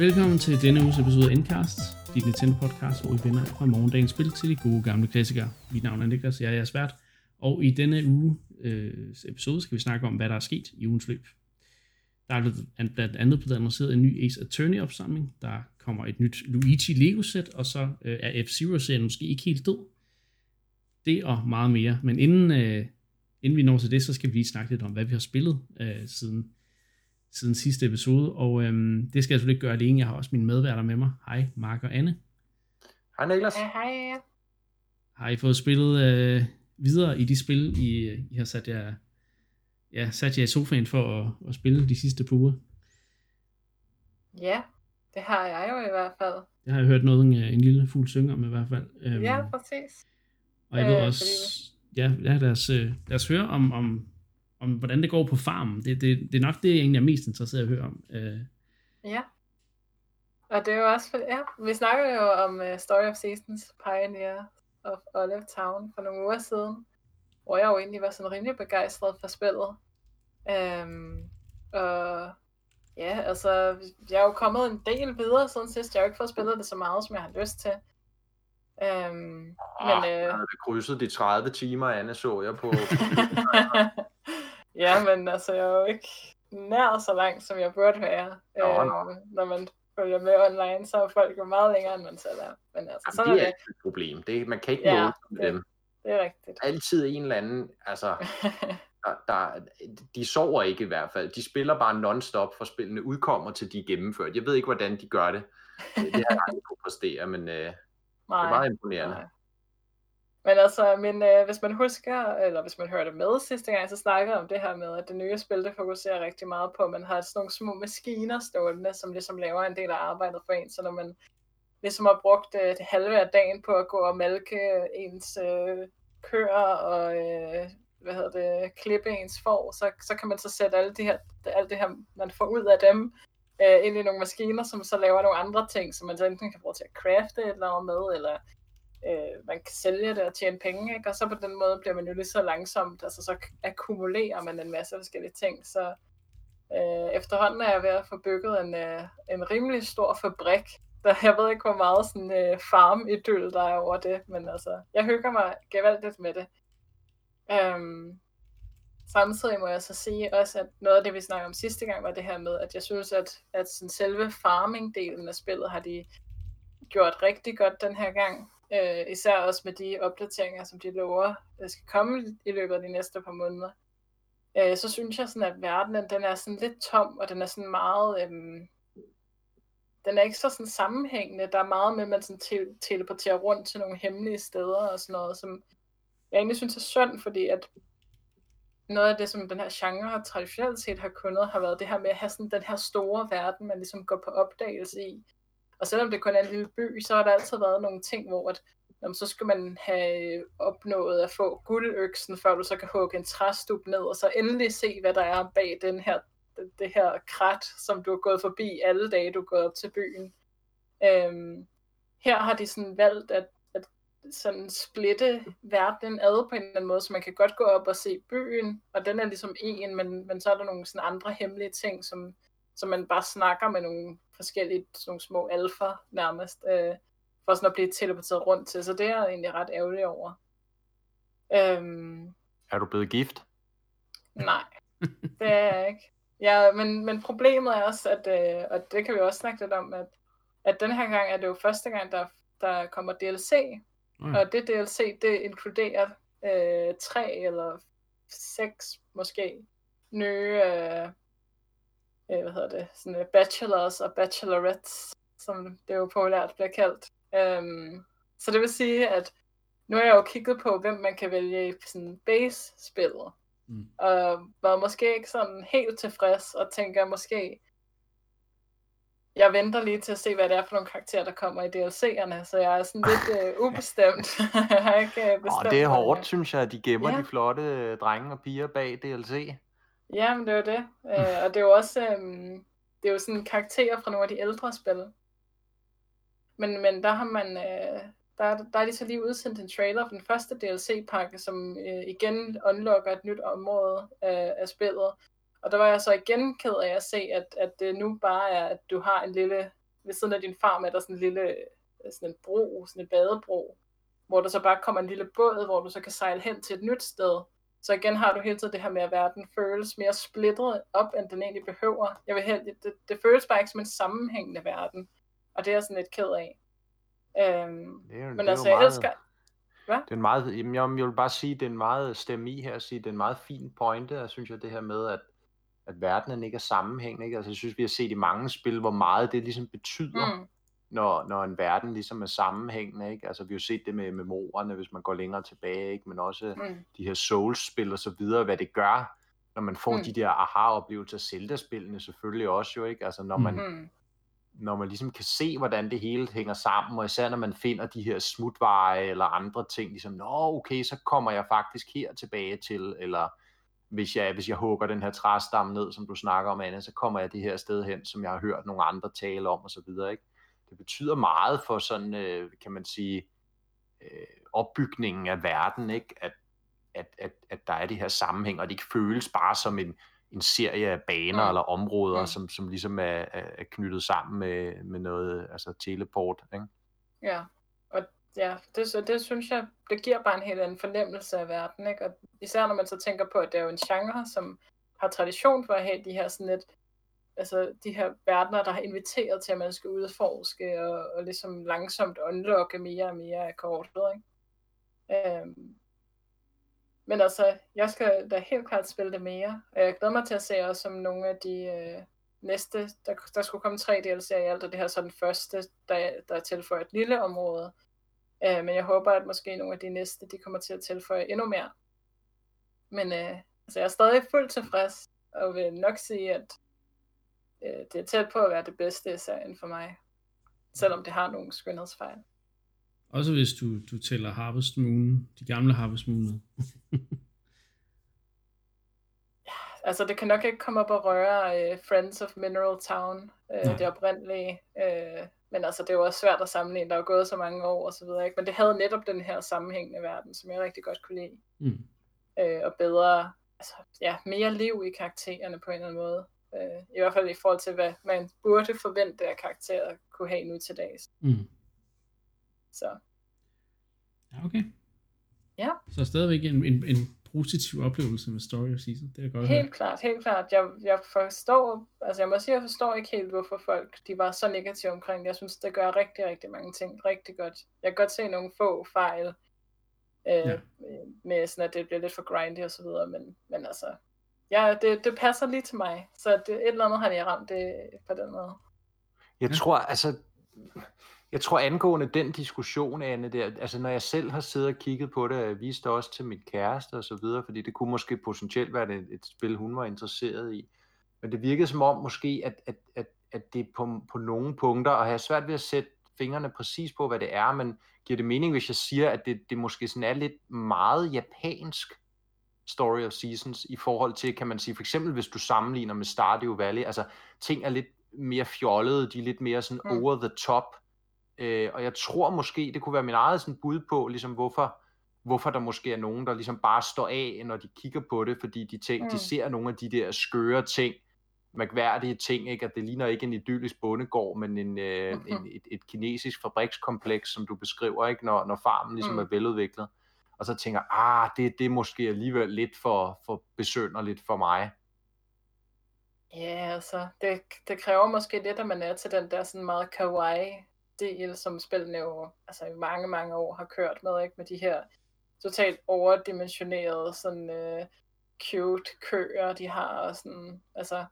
Velkommen til denne uges episode af Endcast, dit Nintendo podcast, hvor vi vender fra morgendagens spil til de gode gamle klassikere. Mit navn er Niklas, jeg er jeres vært, og i denne uge øh, episode skal vi snakke om, hvad der er sket i ugens løb. Der er blandt andet blevet annonceret en ny Ace Attorney opsamling, der kommer et nyt Luigi Lego sæt, og så øh, er F-Zero-serien måske ikke helt død. Det og meget mere, men inden, øh, inden vi når til det, så skal vi lige snakke lidt om, hvad vi har spillet øh, siden siden sidste episode, og øhm, det skal jeg selvfølgelig ikke gøre alene. Jeg har også mine medværter med mig. Hej, Mark og Anne. Hej Niklas. Ja, hej. Har I fået spillet øh, videre i de spil, I, I har sat jer, ja, sat jer i sofaen for at, at spille de sidste par uger? Ja, det har jeg jo i hvert fald. Det har jeg hørt noget, en, en lille fugl synge om i hvert fald. Øhm, ja, præcis. Og jeg ved øh, også, ja, ja lad, os, øh, lad os høre om, om om hvordan det går på farmen. Det, det, det er nok det, jeg egentlig er mest interesseret i at høre om. Uh... Ja. Og det er jo også, ja, vi snakker jo om uh, Story of Seasons, Pioneer of Olive Town for nogle uger siden, hvor jeg jo egentlig var sådan rimelig begejstret for spillet. Um, og ja, altså, jeg er jo kommet en del videre siden sidst. Jeg har jo ikke fået spillet det så meget, som jeg har lyst til. Um, oh, men, øh... jeg havde krydset de 30 timer, Anne så jeg på. ja, men altså, jeg er jo ikke nær så langt, som jeg burde være. Nå, øhm, når man følger med online, så er folk jo meget længere, end man selv er. Men altså, Jamen, det er, er det. et problem. Det, man kan ikke ja, måle med det, dem. Det er rigtigt. Altid en eller anden, altså, der, der, de sover ikke i hvert fald. De spiller bare non-stop, for spillene udkommer til de er gennemført. Jeg ved ikke, hvordan de gør det. Det har jeg aldrig kunne præstere, men øh, nej, det er meget imponerende. Nej. Men altså, men, øh, hvis man husker, eller hvis man hørte med sidste gang, så snakkede om det her med, at det nye spil, det fokuserer rigtig meget på, at man har sådan nogle små maskiner stående, som ligesom laver en del af arbejdet for en, så når man ligesom har brugt øh, det halve af dagen på at gå og malke ens øh, køer og øh, hvad hedder det, klippe ens får, så, så kan man så sætte alle de her, alt det her, man får ud af dem, øh, ind i nogle maskiner, som så laver nogle andre ting, som man så enten kan bruge til at crafte et eller andet med, eller øh, man kan sælge det og tjene penge, ikke? og så på den måde bliver man jo lige så langsomt, altså så akkumulerer man en masse forskellige ting, så øh, efterhånden er jeg ved at få bygget en, øh, en rimelig stor fabrik, der, jeg ved ikke, hvor meget sådan øh, farm idyll der er over det, men altså, jeg hygger mig gevaldigt med det. Øhm, samtidig må jeg så sige også, at noget af det, vi snakkede om sidste gang, var det her med, at jeg synes, at, at sådan selve farming-delen af spillet har de gjort rigtig godt den her gang. Øh, især også med de opdateringer, som de lover, der skal komme i løbet af de næste par måneder. Øh, så synes jeg sådan, at verdenen den er sådan lidt tom, og den er sådan meget... Øh, den er ikke så sådan sammenhængende. Der er meget med, at man sådan te- teleporterer rundt til nogle hemmelige steder og sådan noget, som jeg egentlig synes er synd, fordi at noget af det, som den her genre traditionelt set har kunnet, har været det her med at have sådan den her store verden, man ligesom går på opdagelse i. Og selvom det kun er en lille by, så har der altid været nogle ting, hvor at, jamen, så skal man have opnået at få guldøksen, før du så kan hugge en træstup ned, og så endelig se, hvad der er bag den her, det her krat, som du har gået forbi alle dage, du er gået op til byen. Øhm, her har de sådan valgt at, at sådan splitte verdenen ad på en eller anden måde, så man kan godt gå op og se byen, og den er ligesom en, men, men så er der nogle sådan andre hemmelige ting, som, som man bare snakker med nogle forskellige sådan nogle små alfer nærmest, øh, for sådan at blive teleporteret rundt til, så det er jeg egentlig ret ærgerlig over. Øhm, er du blevet gift? Nej, det er jeg ikke. Ja, men, men problemet er også, at, øh, og det kan vi også snakke lidt om, at, at den her gang er det jo første gang, der, der kommer DLC, mm. og det DLC, det inkluderer øh, tre eller seks måske nye øh, øh, hvad hedder det, sådan bachelors og bachelorettes, som det jo populært bliver kaldt. Um, så det vil sige, at nu har jeg jo kigget på, hvem man kan vælge i sådan base-spillet. Mm. Og var måske ikke sådan helt tilfreds, og tænker måske, jeg venter lige til at se, hvad det er for nogle karakterer, der kommer i DLC'erne, så jeg er sådan lidt øh, ubestemt. jeg har ikke øh, bestemt oh, det er hårdt, synes jeg, at de gemmer ja. de flotte øh, drenge og piger bag DLC. Ja, men det er jo det. Øh, og det er jo også øhm, det er jo sådan karakterer fra nogle af de ældre spil. Men, men der har man, øh, der, der er de så lige udsendt en trailer for den første DLC-pakke, som øh, igen unlocker et nyt område af, af spillet. Og der var jeg så igen ked af at se, at, at det nu bare er, at du har en lille ved siden af din farm er der sådan en lille sådan en bro, sådan en badebro, hvor der så bare kommer en lille båd, hvor du så kan sejle hen til et nyt sted. Så igen har du hele tiden det her med, at verden føles mere splittet op, end den egentlig behøver. Jeg vil have, det, det føles bare ikke som en sammenhængende verden, og det er jeg sådan lidt ked af. Øhm, Det er, men det altså, jeg meget, elsker... Hvad? Det er en meget, jamen, jeg jeg vil bare sige, det er en meget stemme i her, at sige, det er en meget fin pointe, jeg synes jeg, det her med, at, at verdenen ikke er sammenhængende. Ikke? Altså, jeg synes, vi har set i mange spil, hvor meget det ligesom betyder, Mm, når, når en verden ligesom er sammenhængende. Ikke? Altså, vi har jo set det med memorerne, hvis man går længere tilbage, ikke? men også mm, de her Souls-spil og så videre, hvad det gør, når man får Mm. de der aha-oplevelser, Zelda-spillene selvfølgelig også jo, ikke? Altså, når man, mm når man ligesom kan se, hvordan det hele hænger sammen, og især når man finder de her smutveje eller andre ting, ligesom, nå okay, så kommer jeg faktisk her tilbage til, eller hvis jeg, hvis jeg hugger den her træstamme ned, som du snakker om, Anne, så kommer jeg det her sted hen, som jeg har hørt nogle andre tale om, og så videre, ikke? Det betyder meget for sådan, øh, kan man sige, øh, opbygningen af verden, ikke? At, at, at, at der er det her sammenhæng, og det ikke føles bare som en, en serie af baner Mm. eller områder, Mm. som, som ligesom er, er, er knyttet sammen med, med noget, altså teleport, ikke? ja. Og ja, det, så det synes jeg, det giver bare en helt anden fornemmelse af verden, ikke? Og især når man så tænker på, at det er jo en genre, som har tradition for at have de her sådan lidt, altså de her verdener, der har inviteret til, at man skal udforske og, og ligesom langsomt unlocke mere og mere af kortet, ikke? Øhm, men altså, jeg skal da helt klart spille det mere, og jeg glæder mig til at se også som nogle af de øh, næste, der, der skulle komme tre DLC'er i alt, og det her så den første, der, der tilføjer et lille område. Øh, men jeg håber, at måske nogle af de næste, de kommer til at tilføje endnu mere. Men øh, altså, jeg er stadig fuldt tilfreds, og vil nok sige, at øh, det er tæt på at være det bedste i serien for mig. Selvom det har nogle skønhedsfejl. Også hvis du, du tæller Harvest Moon, de gamle Harvest Moon. Altså, det kan nok ikke komme op og røre uh, Friends of Mineral Town, uh, Nej. det oprindelige. Uh, men altså, det er jo også svært at sammenligne. Der er gået så mange år og så videre, ikke? Men det havde netop den her sammenhængende verden, som jeg rigtig godt kunne lide. Mm. Uh, og bedre, altså, ja, mere liv i karaktererne på en eller anden måde. Uh, I hvert fald i forhold til, hvad man burde forvente af karakterer kunne have nu til dags. Mm. Så Ja, okay. Ja. Så stadigvæk en, en, en positiv oplevelse med Story of Season. Det er godt at høre. Helt klart, helt klart. Jeg, jeg forstår, altså jeg må sige, jeg forstår ikke helt, hvorfor folk de var så negative omkring det. Jeg synes, det gør rigtig, rigtig mange ting rigtig godt. Jeg kan godt se nogle få fejl, øh, Ja. med sådan, at det bliver lidt for grindy og så videre, men, men altså, ja, det, det passer lige til mig. Så det, et eller andet har jeg ramt det på den måde. Jeg tror, altså, jeg tror angående den diskussion, Anne, der, altså når jeg selv har siddet og kigget på det, og jeg viste det også til mit kæreste og så videre, fordi det kunne måske potentielt være et, et spil, hun var interesseret i. Men det virkede som om måske, at, at, at, at det på, på nogle punkter, og jeg har svært ved at sætte fingrene præcis på, hvad det er, men giver det mening, hvis jeg siger, at det, det måske sådan er lidt meget japansk Story of Seasons i forhold til, kan man sige, for eksempel hvis du sammenligner med Stardew Valley, altså ting er lidt mere fjollede, de er lidt mere sådan Mm. over the top, øh, og jeg tror måske, det kunne være min eget sådan bud på, ligesom hvorfor, hvorfor der måske er nogen, der ligesom bare står af, når de kigger på det, fordi de, tænker, Mm. de ser nogle af de der skøre ting, mærkværdige ting, ikke? at det ligner ikke en idyllisk bondegård, men en, øh, Mhm. en, et, et kinesisk fabrikskompleks, som du beskriver, ikke? Når, når farmen ligesom Mm. er veludviklet. Og så tænker ah, det, det er måske alligevel lidt for, for besønderligt for mig. Ja, altså, det, det kræver måske lidt, at man er til den der sådan meget kawaii-del, som spillene jo altså, i mange, mange år har kørt med, ikke? Med de her totalt overdimensionerede, sådan uh, cute køer, de har, og sådan, altså,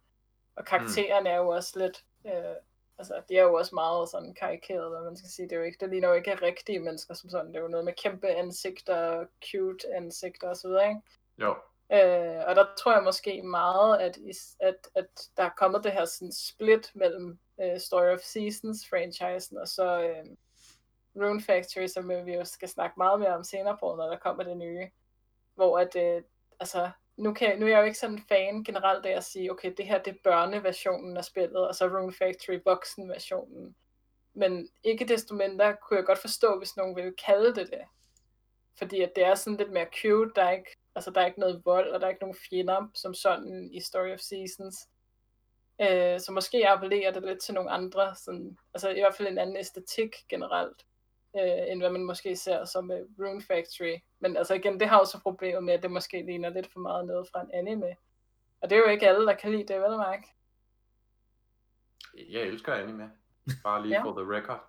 og karaktererne er jo også lidt, uh, altså, de er jo også meget sådan karikerede, hvad man skal sige, det er jo ikke, det ligner jo ikke rigtige mennesker som sådan, det er jo noget med kæmpe ansigter, cute ansigter videre, ikke? Jo. Øh, og der tror jeg måske meget, at, at, at der er kommet det her sådan split mellem øh, Story of Seasons franchisen og så øh, Rune Factory, som vi jo skal snakke meget mere om senere på, når der kommer det nye. Hvor at, øh, altså, nu, kan, nu er jeg jo ikke sådan en fan generelt af at sige, okay, det her det er børneversionen af spillet, og så Rune Factory voksenversionen. Men ikke desto mindre kunne jeg godt forstå, hvis nogen ville kalde det det. Fordi at det er sådan lidt mere cute, der er ikke, altså der er ikke noget vold, og der er ikke nogen fjender som sådan i Story of Seasons. Øh, så måske appellerer det lidt til nogle andre, sådan, altså i hvert fald en anden æstetik generelt, øh, end hvad man måske ser som med Rune Factory. Men altså igen, det har også problemet med, at det måske ligner lidt for meget noget fra en anime. Og det er jo ikke alle, der kan lide det, vel Mark? Jeg elsker anime. Bare lige ja. for the record.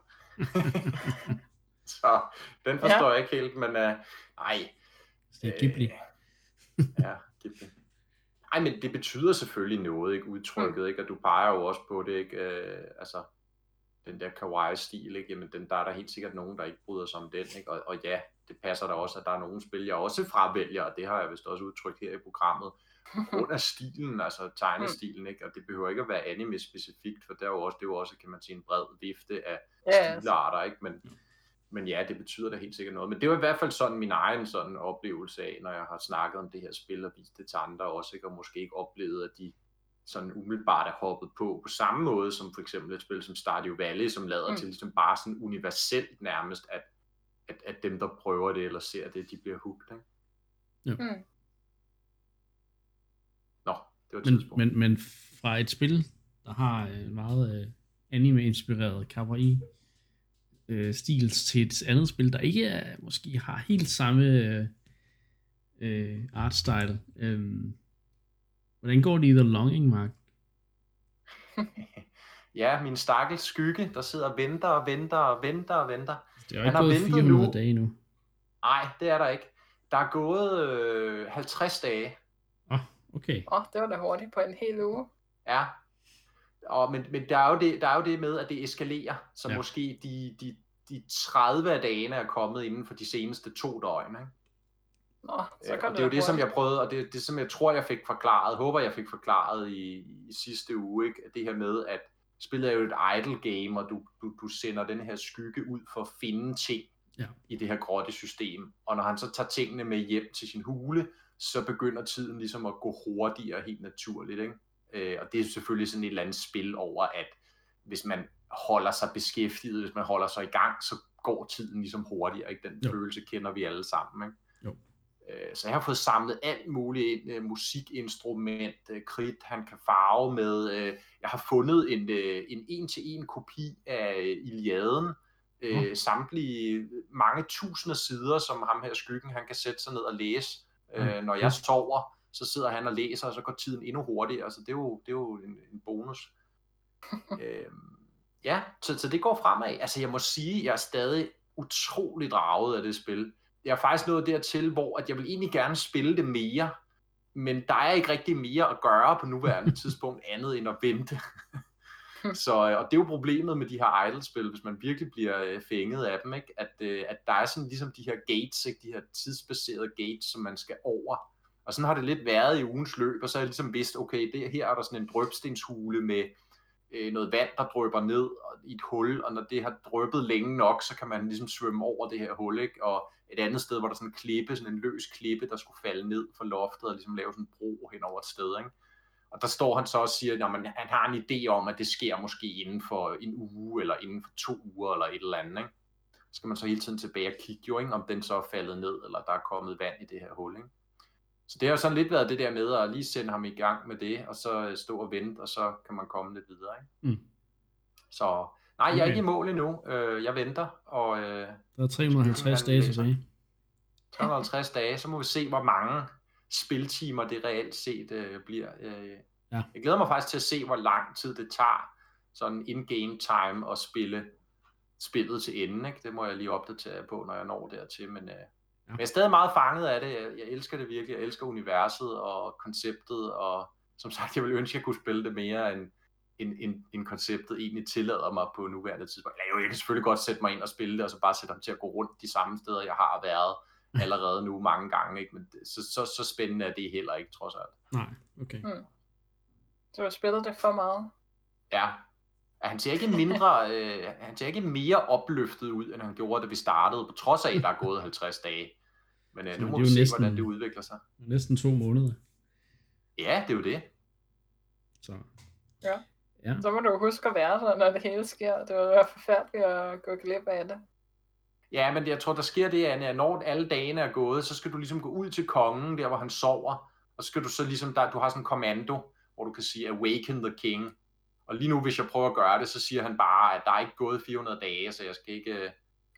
så den forstår ja. jeg ikke helt, men uh, ej. Det er Ghibli. Øh, ja, Ghibli. Ej, men det betyder selvfølgelig noget, ikke? Udtrykket, mm. ikke? Og du peger jo også på det, ikke? Øh, altså, den der kawaii-stil, ikke? Jamen, den, der er der helt sikkert nogen, der ikke bryder sig om den, ikke? Og, og ja, det passer da også, at der er nogle spil, jeg også fravælger, og det har jeg vist også udtrykt her i programmet, af stilen, altså tegnestilen, ikke? og det behøver ikke at være anime specifikt, for der er jo også, det er jo også, kan man sige, en bred vifte af ja, stilarter, ikke? Men, men ja, det betyder da helt sikkert noget. Men det var i hvert fald sådan min egen sådan oplevelse af, når jeg har snakket om det her spil og vist det til andre også, ikke? og måske ikke oplevet, at de sådan umiddelbart er hoppet på, på samme måde som for eksempel et spil som Stardew Valley, som lader mm. til ligesom bare sådan universelt nærmest, at, at, at dem, der prøver det eller ser det, de bliver hooked. Ikke? Ja. Mm. Nå, det var men, men, men fra et spil, der har en meget uh, anime-inspireret kawaii uh, stil til et andet spil, der ikke er, måske har helt samme uh, artstyle. Um, hvordan går det i The Longing, Mark? ja, min stakkels skygge, der sidder og venter og venter og venter og venter. Det er jo ikke Han gået 400 nu. dage nu. Nej, det er der ikke. Der er gået øh, 50 dage. Åh, oh, okay. Åh, oh, det var da hurtigt på en hel uge. Ja, og, men, men der, er jo det, der er jo det med, at det eskalerer, så ja. måske de, de, de 30 af dagene er kommet inden for de seneste to døgn. Ikke? Nå, så kan det, det er jo det, som jeg prøvede, og det, det som jeg tror, jeg fik forklaret, håber jeg fik forklaret i, i sidste uge, ikke? det her med, at spillet er jo et idle game, og du, du, du sender den her skygge ud for at finde ting ja. i det her grotte system. Og når han så tager tingene med hjem til sin hule, så begynder tiden ligesom at gå hurtigere helt naturligt. Ikke? Øh, og det er selvfølgelig sådan et eller andet spil over, at hvis man holder sig beskæftiget, hvis man holder sig i gang, så går tiden ligesom hurtigere. Ikke? Den jo. følelse kender vi alle sammen. Ikke? Øh, så jeg har fået samlet alt muligt ind, øh, musikinstrument, øh, kridt, han kan farve med. Jeg har fundet en, en en-til-en kopi af Iliaden, mm. samtlige mange tusinde sider, som ham her skyggen, han kan sætte sig ned og læse. Øh, når jeg sover, så sidder han og læser, og så går tiden endnu hurtigere, så det er jo, det er jo en, en bonus. øh, ja, så, så det går fremad. Altså jeg må sige, jeg er stadig utrolig draget af det spil. Jeg er faktisk nået dertil, hvor at jeg vil egentlig gerne spille det mere, men der er ikke rigtig mere at gøre på nuværende tidspunkt andet end at vente. så, øh, og det er jo problemet med de her idle-spil, hvis man virkelig bliver øh, fænget af dem, ikke? At, øh, at der er sådan ligesom de her gates, ikke? de her tidsbaserede gates, som man skal over. Og sådan har det lidt været i ugens løb, og så har jeg ligesom vidst, okay, det, her er der sådan en drøbstenshule med øh, noget vand, der drøber ned i et hul, og når det har drøbet længe nok, så kan man ligesom svømme over det her hul, ikke? Og et andet sted, hvor der sådan en klippe, sådan en løs klippe, der skulle falde ned fra loftet, og ligesom lave sådan en bro hen over et sted, ikke? Og der står han så og siger, at han har en idé om, at det sker måske inden for en uge, eller inden for to uger, eller et eller andet, ikke? Så skal man så hele tiden tilbage og kigge jo, ikke? om den så er faldet ned, eller der er kommet vand i det her hul, ikke? Så det har jo sådan lidt været det der med at lige sende ham i gang med det, og så stå og vente, og så kan man komme lidt videre. Ikke? Mm. Så nej, jeg er ikke i mål endnu. Øh, jeg venter. Og, øh, der er 350 dage tilbage. 350 dage, så må vi se, hvor mange spiltimer det reelt set øh, bliver. Øh, ja. Jeg glæder mig faktisk til at se, hvor lang tid det tager sådan in-game time at spille spillet til ende. Ikke? Det må jeg lige opdatere på, når jeg når dertil. Men, øh, Ja. Men jeg er stadig meget fanget af det. Jeg, elsker det virkelig. Jeg elsker universet og konceptet, og som sagt, jeg vil ønske, at jeg kunne spille det mere, end, end, end, end konceptet egentlig tillader mig på nuværende tidspunkt. Jeg, jeg kan selvfølgelig godt sætte mig ind og spille det, og så bare sætte ham til at gå rundt de samme steder, jeg har været allerede nu mange gange. Ikke? Men så, så, så spændende er det heller ikke, trods alt. Nej, okay. Hmm. Så du har spillet det for meget? Ja, han ser ikke mindre, øh, han ser ikke mere opløftet ud, end han gjorde, da vi startede, på trods af, at der er gået 50 dage. Men øh, nu må vi se, næsten, hvordan det udvikler sig. Næsten to måneder. Ja, det er jo det. Så. Ja. Ja. Så må du huske at være der, når det hele sker. Det var forfærdeligt at gå glip af det. Ja, men jeg tror, der sker det, at når alle dagene er gået, så skal du ligesom gå ud til kongen, der hvor han sover, og så skal du så ligesom, der, du har sådan en kommando, hvor du kan sige Awaken the King. Og lige nu, hvis jeg prøver at gøre det, så siger han bare, at der er ikke gået 400 dage, så jeg skal ikke, jeg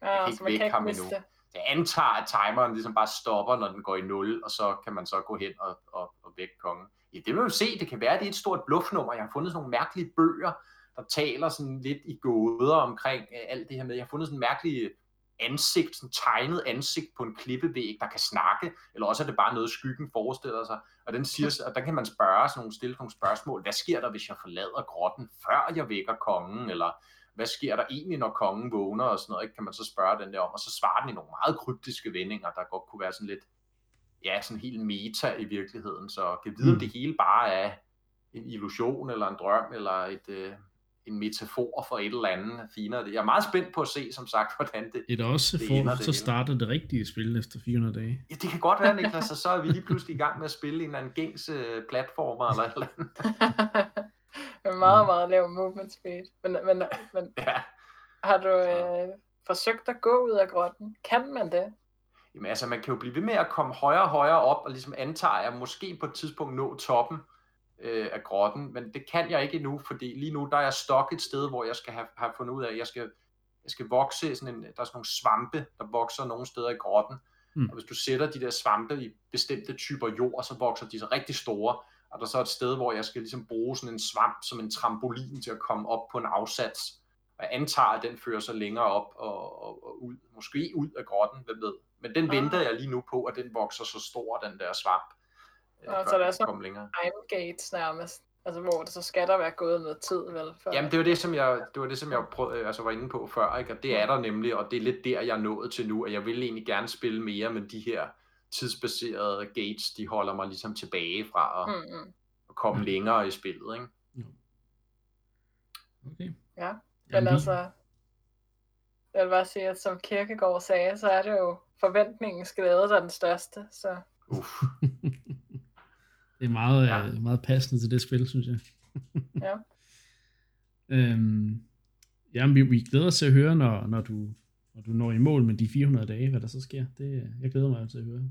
Ja, kan så ikke vække kan ham endnu. det. Jeg antager, at timeren ligesom bare stopper, når den går i 0, og så kan man så gå hen og, og, og vække kongen. Ja, det vil vi se. Det kan være, at det er et stort bluffnummer. Jeg har fundet sådan nogle mærkelige bøger, der taler sådan lidt i gåder omkring øh, alt det her med. Jeg har fundet sådan en mærkelig ansigt, sådan tegnet ansigt på en klippevæg, der kan snakke, eller også er det bare noget, skyggen forestiller sig. Og den siger, og der kan man spørge sådan nogle, stille nogle spørgsmål. Hvad sker der, hvis jeg forlader grotten, før jeg vækker kongen? Eller hvad sker der egentlig, når kongen vågner og sådan noget? Ikke? Kan man så spørge den der om, og så svarer den i nogle meget kryptiske vendinger, der godt kunne være sådan lidt, ja, sådan helt meta i virkeligheden. Så kan vide, om Mm. det hele bare er en illusion, eller en drøm, eller et, øh, en metafor for et eller andet finere. Jeg er meget spændt på at se, som sagt, hvordan det... Det er da også Det for, det så hele. starter det rigtige spil efter 400 dage. Ja, det kan godt være, Niklas, og så er vi lige pludselig i gang med at spille en eller anden gængs øh, platformer, eller et eller andet. med meget, Mm. meget lav movement speed. Men, men, men Ja. har du øh, forsøgt at gå ud af grotten? Kan man det? Jamen altså, man kan jo blive ved med at komme højere og højere op, og ligesom antager jeg måske på et tidspunkt nå toppen øh, af grotten, men det kan jeg ikke endnu, fordi lige nu der er jeg stok et sted, hvor jeg skal have, have fundet ud af, at jeg skal, jeg skal vokse, sådan en, der er sådan nogle svampe, der vokser nogle steder i grotten, Mm. og hvis du sætter de der svampe i bestemte typer jord, så vokser de så rigtig store, og der er så et sted, hvor jeg skal ligesom bruge sådan en svamp som en trampolin til at komme op på en afsats, og jeg antager, at den fører sig længere op og, og, og ud, måske ud af grotten, hvem ved. Men den Ah. venter jeg lige nu på, at den vokser så stor, den der svamp. øh, Nå, så der er sådan- længere. Time gates nærmest. Altså, hvor det så skal der være gået noget tid, vel? Før Jamen det var det, som jeg, det var, det, som jeg prøvede, øh, altså var inde på før, ikke? og det er der nemlig, og det er lidt der, jeg er nået til nu, at jeg vil egentlig gerne spille mere, men de her tidsbaserede gates, de holder mig ligesom tilbage fra at, mm. Mm, at komme Mm. længere i spillet. Ikke? Okay. Ja, Men altså, jeg vil bare sige, at som Kirkegaard sagde, så er det jo forventningens glæde, der er den største. Så Uff. Det er meget, Ja. ja. meget passende til det spil, synes jeg. Ja. øhm, jamen, vi, vi glæder os til at høre, når, når, du, når du når i mål med de 400 dage, hvad der så sker. Det, jeg glæder mig til at høre,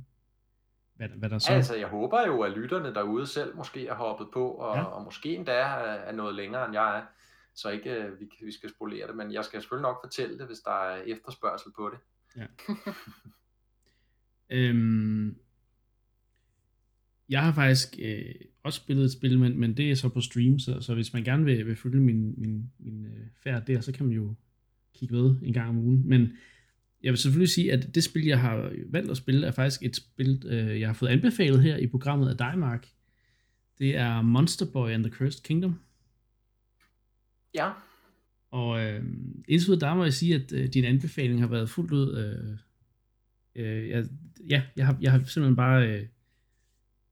hvad, hvad der så... Altså, jeg håber jo, at lytterne derude selv måske har hoppet på, og, Ja. ja. og måske endda er, er noget længere, end jeg er. Så ikke øh, vi, vi skal spolere det, men jeg skal selvfølgelig nok fortælle det, hvis der er efterspørgsel på det. Øhm, jeg har faktisk øh, også spillet et spil, men, men det er så på stream, så, så hvis man gerne vil, vil følge min, min, min øh, færd der, så kan man jo kigge med en gang om ugen. Men jeg vil selvfølgelig sige, at det spil, jeg har valgt at spille, er faktisk et spil, øh, jeg har fået anbefalet her i programmet af dig, Mark. Det er Monster Boy and the Cursed Kingdom. Ja, Og øh, indtil der må jeg sige, at øh, din anbefaling har været fuldt ud... Øh, øh, jeg, ja, jeg har, jeg har simpelthen bare... Øh,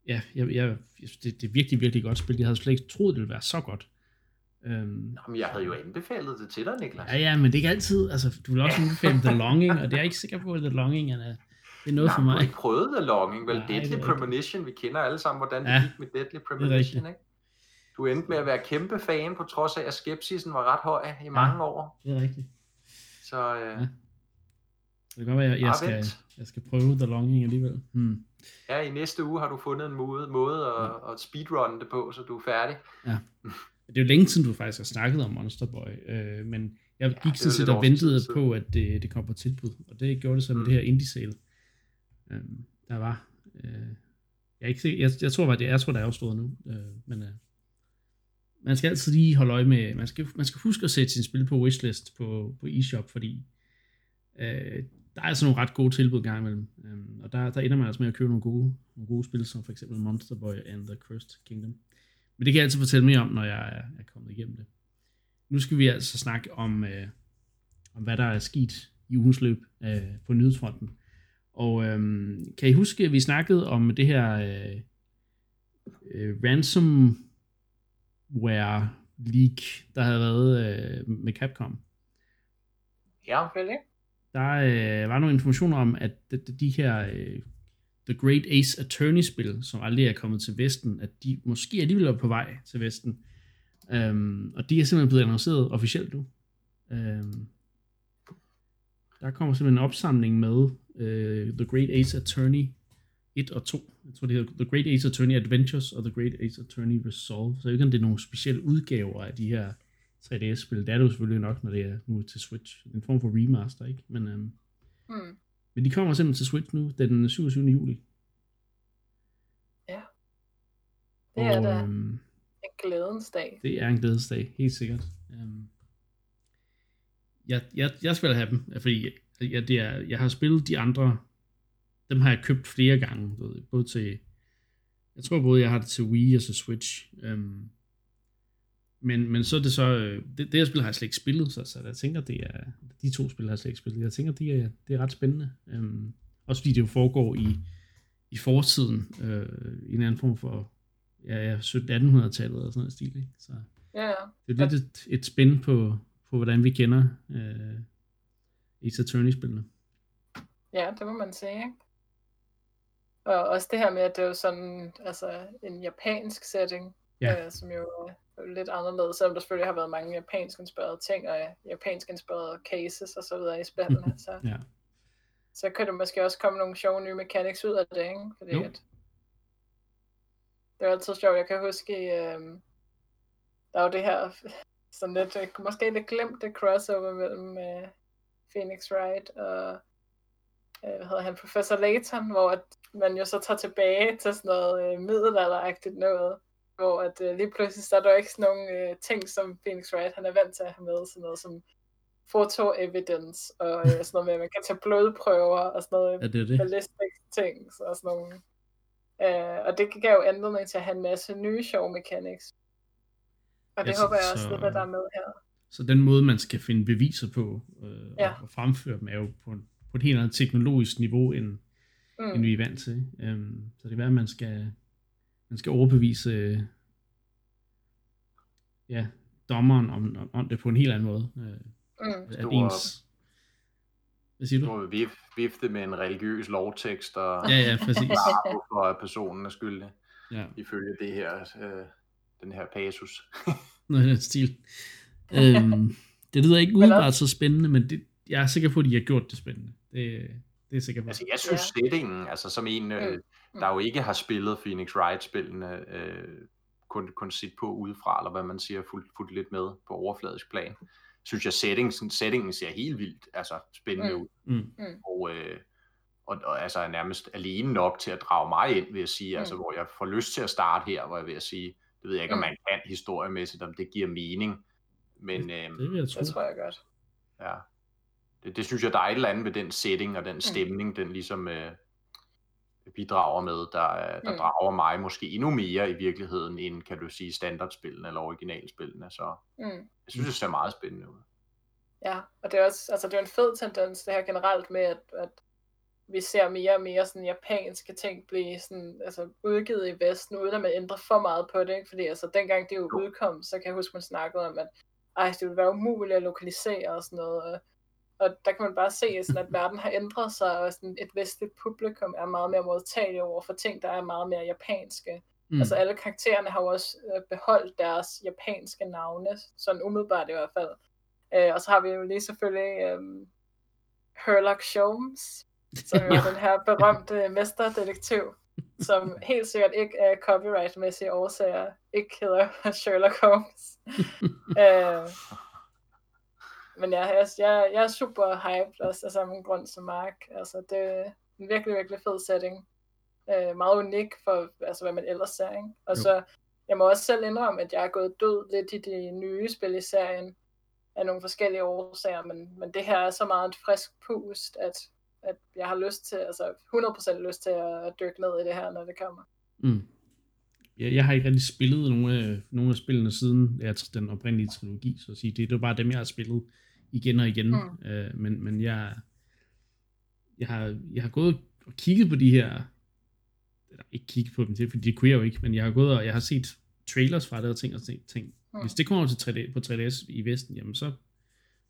ja, jeg, jeg, det, det er virkelig, virkelig godt spil. Jeg havde slet ikke troet, det ville være så godt. Øhm, Nå, men jeg havde jo anbefalet det til dig, Niklas. ja, ja, men det er ikke altid... Altså, du vil også anbefale The Longing, og det er jeg ikke sikker på, at The Longing er, det er noget Nej, for Du mig. har ikke prøvet The Longing, vel? Nej, det Deadly rigtigt. Premonition, vi kender alle sammen, hvordan det Ja, gik med Deadly Premonition, ikke? Du endte med at være kæmpe fan, på trods af, at skepsisen var ret høj i mange år. Det er rigtigt. Så øh, Ja. Det kan godt være, at jeg, jeg, skal, jeg skal prøve The Longing alligevel. Hmm. ja, i næste uge har du fundet en måde, måde at, at speedrunne det på, så du er færdig. Det er jo længe siden, du faktisk har snakket om Monster Boy, øh, men jeg gik er sådan set og tid ventede på, at det, det kom på tilbud, og det gjorde det så med Mm. det her indie sale, øh, der var. Øh, jeg, er ikke sikker, jeg, jeg tror bare, det jeg tror, der er afstået nu, øh, men øh, man skal altid lige holde øje med, man skal, man skal huske at sætte sin spil på wishlist på, på eShop, fordi øh, der er altså nogle ret gode tilbud gang imellem, øh, og der, der ender man altså med at købe nogle gode, nogle gode spil, som for eksempel Monster Boy and the Cursed Kingdom. Men det kan jeg altid fortælle mere om, når jeg er, er kommet igennem det. Nu skal vi altså snakke om, øh, om hvad der er sket i ugens løb øh, på nyhedsfronten. Og øh, kan I huske, at vi snakkede om det her øh, øh, ransomware leak, der havde været øh, med Capcom? Ja, selvfølgelig. Der øh, var nogle informationer om, at de, de her øh, The Great Ace Attorney-spil, som aldrig er kommet til Vesten, at de måske alligevel er på vej til Vesten. Øhm, og de er simpelthen blevet annonceret officielt nu. Øhm, der kommer simpelthen en opsamling med øh, The Great Ace Attorney 1 og 2. Jeg tror, det hedder The Great Ace Attorney Adventures og The Great Ace Attorney Resolve. Så jeg ved ikke, om det er nogle specielle udgaver af de her 3DS-spil. Det er det jo selvfølgelig nok, når det er nu til Switch. En form for remaster, ikke? Men, øhm, Mm men de kommer simpelthen til Switch nu, den 27. juli. Det er da øhm, en glædens dag. det er en glædesdag, helt sikkert. Øhm, jeg, jeg, jeg skal have dem, fordi jeg, det er, jeg har spillet de andre, dem har jeg købt flere gange, ved, både til, jeg tror både jeg har det til Wii og til Switch. Øhm, men, men så er det så, øh, det, det her spil har jeg slet ikke spillet, så, så jeg tænker, det er, de to spil har jeg slet ikke spillet. Jeg tænker, det er, det er ret spændende. Øhm, også fordi det jo foregår i, i fortiden, øh, i en anden form for, ja, ja 1700-1800-tallet og sådan noget stil, ikke? Så Ja, ja. det er lidt et, et spænd på, på, hvordan vi kender øh, Ace Attorney-spillene. Ja, det må man sige, ikke? Og også det her med, at det er jo sådan, altså en japansk setting, Ja. øh, som jo er lidt anderledes, selvom der selvfølgelig har været mange japansk inspirerede ting, og japansk inspirerede cases og så videre i spillene, så, Ja. så kan der måske også komme nogle sjove nye mechanics ud af det, ikke? Fordi Jo. at, det er jo altid sjovt, jeg kan huske, øh, der er jo det her, sådan lidt, øh, måske lidt glemte crossover mellem øh, Phoenix Wright og øh, hvad hedder han, Professor Layton, hvor at man jo så tager tilbage til sådan noget øh, middelalderagtigt noget, hvor at øh, lige pludselig så er der ikke sådan nogle øh, ting, som Phoenix Wright han er vant til at have med, sådan noget som photo evidence, og øh, sådan noget med, at man kan tage blodprøver og sådan noget Ja, det er det. ballistic ting, og sådan nogle. Øh, og det gav jo anledning til at have en masse nye sjove mechanics. Og det Ja, så- håber jeg også så- at der er med her. Så den måde, man skal finde beviser på øh, Ja. og, og fremføre dem, er jo på, en, på et helt andet teknologisk niveau, end, mm. end vi er vant til. Um, så det er værd, at man skal, man skal overbevise øh, ja, dommeren om, om, om det på en helt anden måde. Øh, Mm. at Stor- ens... Hvad siger du? Vil vif, vifte med en religiøs lovtekst og Ja, ja, præcis. bare for at personen er skyldig, Ja, ifølge det her, øh, den her passus. noget i den stil. Øhm, det lyder ikke umiddelbart så spændende, men det, jeg er sikker på, at de har gjort det spændende. Det, det er jeg sikker på. Altså, jeg synes settingen, altså som en, øh, Mm. der jo ikke har spillet Phoenix Wright-spillene, øh, kun, kun set på udefra, eller hvad man siger, fuldt, fuldt lidt med på overfladisk plan, synes jeg, settingen, settingen ser helt vildt altså, spændende Mm. ud. Mm. og, øh, og, og altså er nærmest alene nok til at drage mig ind, vil jeg sige, Mm. altså hvor jeg får lyst til at starte her, hvor jeg vil sige, det ved jeg ikke, om Mm. man kan historiemæssigt, om det giver mening, men Det øh, vil jeg tro. Det tror jeg godt. ja, det, det synes jeg, der er et eller andet ved den setting og den stemning, den ligesom øh, bidrager med, der, er- der Mm. drager mig måske endnu mere i virkeligheden, end kan du sige standardspillene eller originalspillene, så Mm. jeg synes, det ser meget spændende ud. Ja, og det er også, altså det er en fed tendens, det her generelt med, at, at vi ser mere og mere sådan japanske ting blive sådan, altså udgivet i Vesten, uden at man ændrer for meget på det, ikke? Fordi altså dengang det jo udkom, så kan jeg huske, man snakkede om, at ej, det ville være umuligt at lokalisere og sådan noget, og, og der kan man bare se, sådan, at verden har ændret sig, og sådan et vestligt publikum er meget mere modtagelige over for ting, der er meget mere japanske. Mm. Altså alle karaktererne har jo også øh, beholdt deres japanske navne, sådan umiddelbart i hvert fald. Øh, og så har vi jo lige selvfølgelig øh, Sherlock Holmes, som jo er den her berømte mesterdetektiv, som helt sikkert ikke af copyright-mæssige årsager ikke hedder Sherlock Holmes. øh, men ja, jeg, jeg, jeg er super hyped også af samme grund som Mark. Altså, det er en virkelig, virkelig fed setting. Øh, meget unik for, altså, hvad man ellers ser, ikke? Og Jo. så, jeg må også selv indrømme, at jeg er gået død lidt i de nye spil i serien, af nogle forskellige årsager, men, men det her er så meget et frisk pust, at, at jeg har lyst til, altså 100% lyst til at, dykke ned i det her, når det kommer. Mm. Ja, jeg har ikke rigtig spillet nogle af, nogle af spillene siden ja, den oprindelige trilogi, så at sige. Det, det er bare dem, jeg har spillet igen og igen. Mm. Øh, men, men jeg, jeg, har, jeg har gået og kigget på de her, eller ikke kigget på dem til, fordi det kunne jeg jo ikke, men jeg har gået og jeg har set trailers fra det og ting og tænkt Mm. hvis det kommer til 3D, på 3DS i Vesten, jamen så,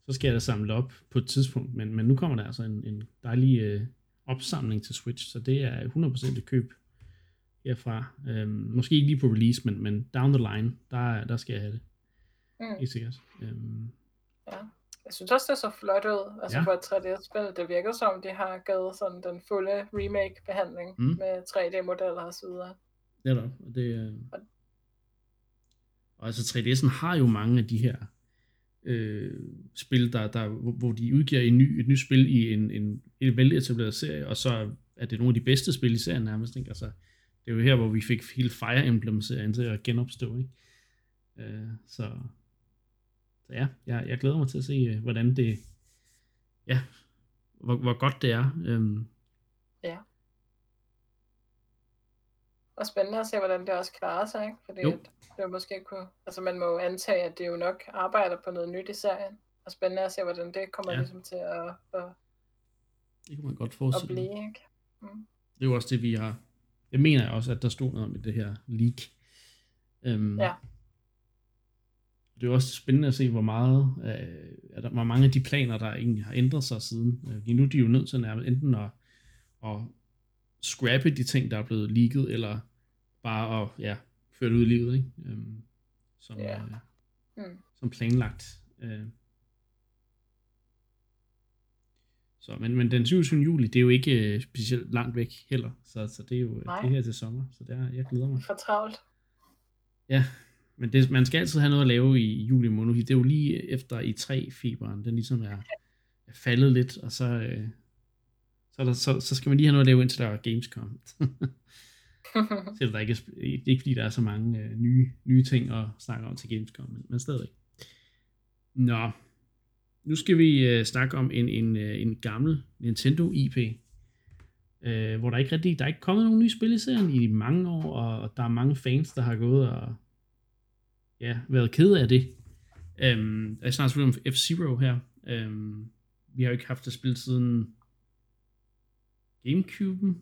så skal jeg da samle op på et tidspunkt, men, men nu kommer der altså en, en dejlig øh, opsamling til Switch, så det er 100% et køb herfra. Øhm, måske ikke lige på release, men, men down the line, der, der skal jeg have det. Mm. Helt sikkert. Øhm, jeg synes også, det så flot ud. Altså Ja. ja. for et 3D-spil, det virker som, de har givet sådan den fulde remake-behandling Mm. med 3D-modeller og så videre. Netop. Og det, øh... Og altså 3DS'en har jo mange af de her øh, spil, der, der, hvor hvor de udgiver en ny, et nyt spil i en, en, en veletableret serie, og så er det nogle af de bedste spil i serien nærmest. Ikke? Altså, det er jo her, hvor vi fik hele Fire Emblem-serien til at genopstå. Ikke? Øh, så, så ja, jeg, jeg glæder mig til at se, øh, hvordan det, ja, hvor, hvor godt det er. Øhm, Og spændende at se, hvordan det også klarer sig, ikke? Fordi Jo. at det måske kunne... Altså man må jo antage, at det jo nok arbejder på noget nyt i serien. Og spændende at se, hvordan det kommer Ja. ja. ligesom til at, at, det kan man godt at forestille sig. blive, ikke? Mm. Det er jo også det, vi har... Jeg mener også, at der stod noget om i det her leak. Øhm, Ja. Det er jo også spændende at se, hvor meget, øh, der, hvor mange af de planer, der egentlig har ændret sig siden. Øh, Lige nu er de jo nødt til nærmest enten at, at scrappe de ting, der er blevet leaget, eller bare at ja, føre det ud i livet, ikke? Øhm, som, Ja. øh, Mm. som planlagt. Øh. Så, men, men den 27. juli, det er jo ikke øh, specielt langt væk heller, så, så det er jo øh, Nej. det her til sommer, så der, jeg glæder mig. For travlt. Ja, men det, man skal altid have noget at lave i juli måned. Det er jo lige efter i 3 feberen, den ligesom er, er faldet lidt, og så, øh, så, er der, så, så skal man lige have noget at lave, indtil der er Gamescom. Selvom der ikke er, det er ikke fordi, der er så mange øh, nye, nye ting at snakke om til Gamescom, men, men stadig. Nå, nu skal vi øh, snakke om en, en, øh, en gammel Nintendo IP, øh, hvor der ikke rigtig, der er ikke kommet nogen nye spil i serien i mange år, og, og der er mange fans, der har gået og ja, været kede af det. Øhm, jeg snakker selvfølgelig om F-Zero her. Øhm, vi har jo ikke haft det spil siden Gamecube'en.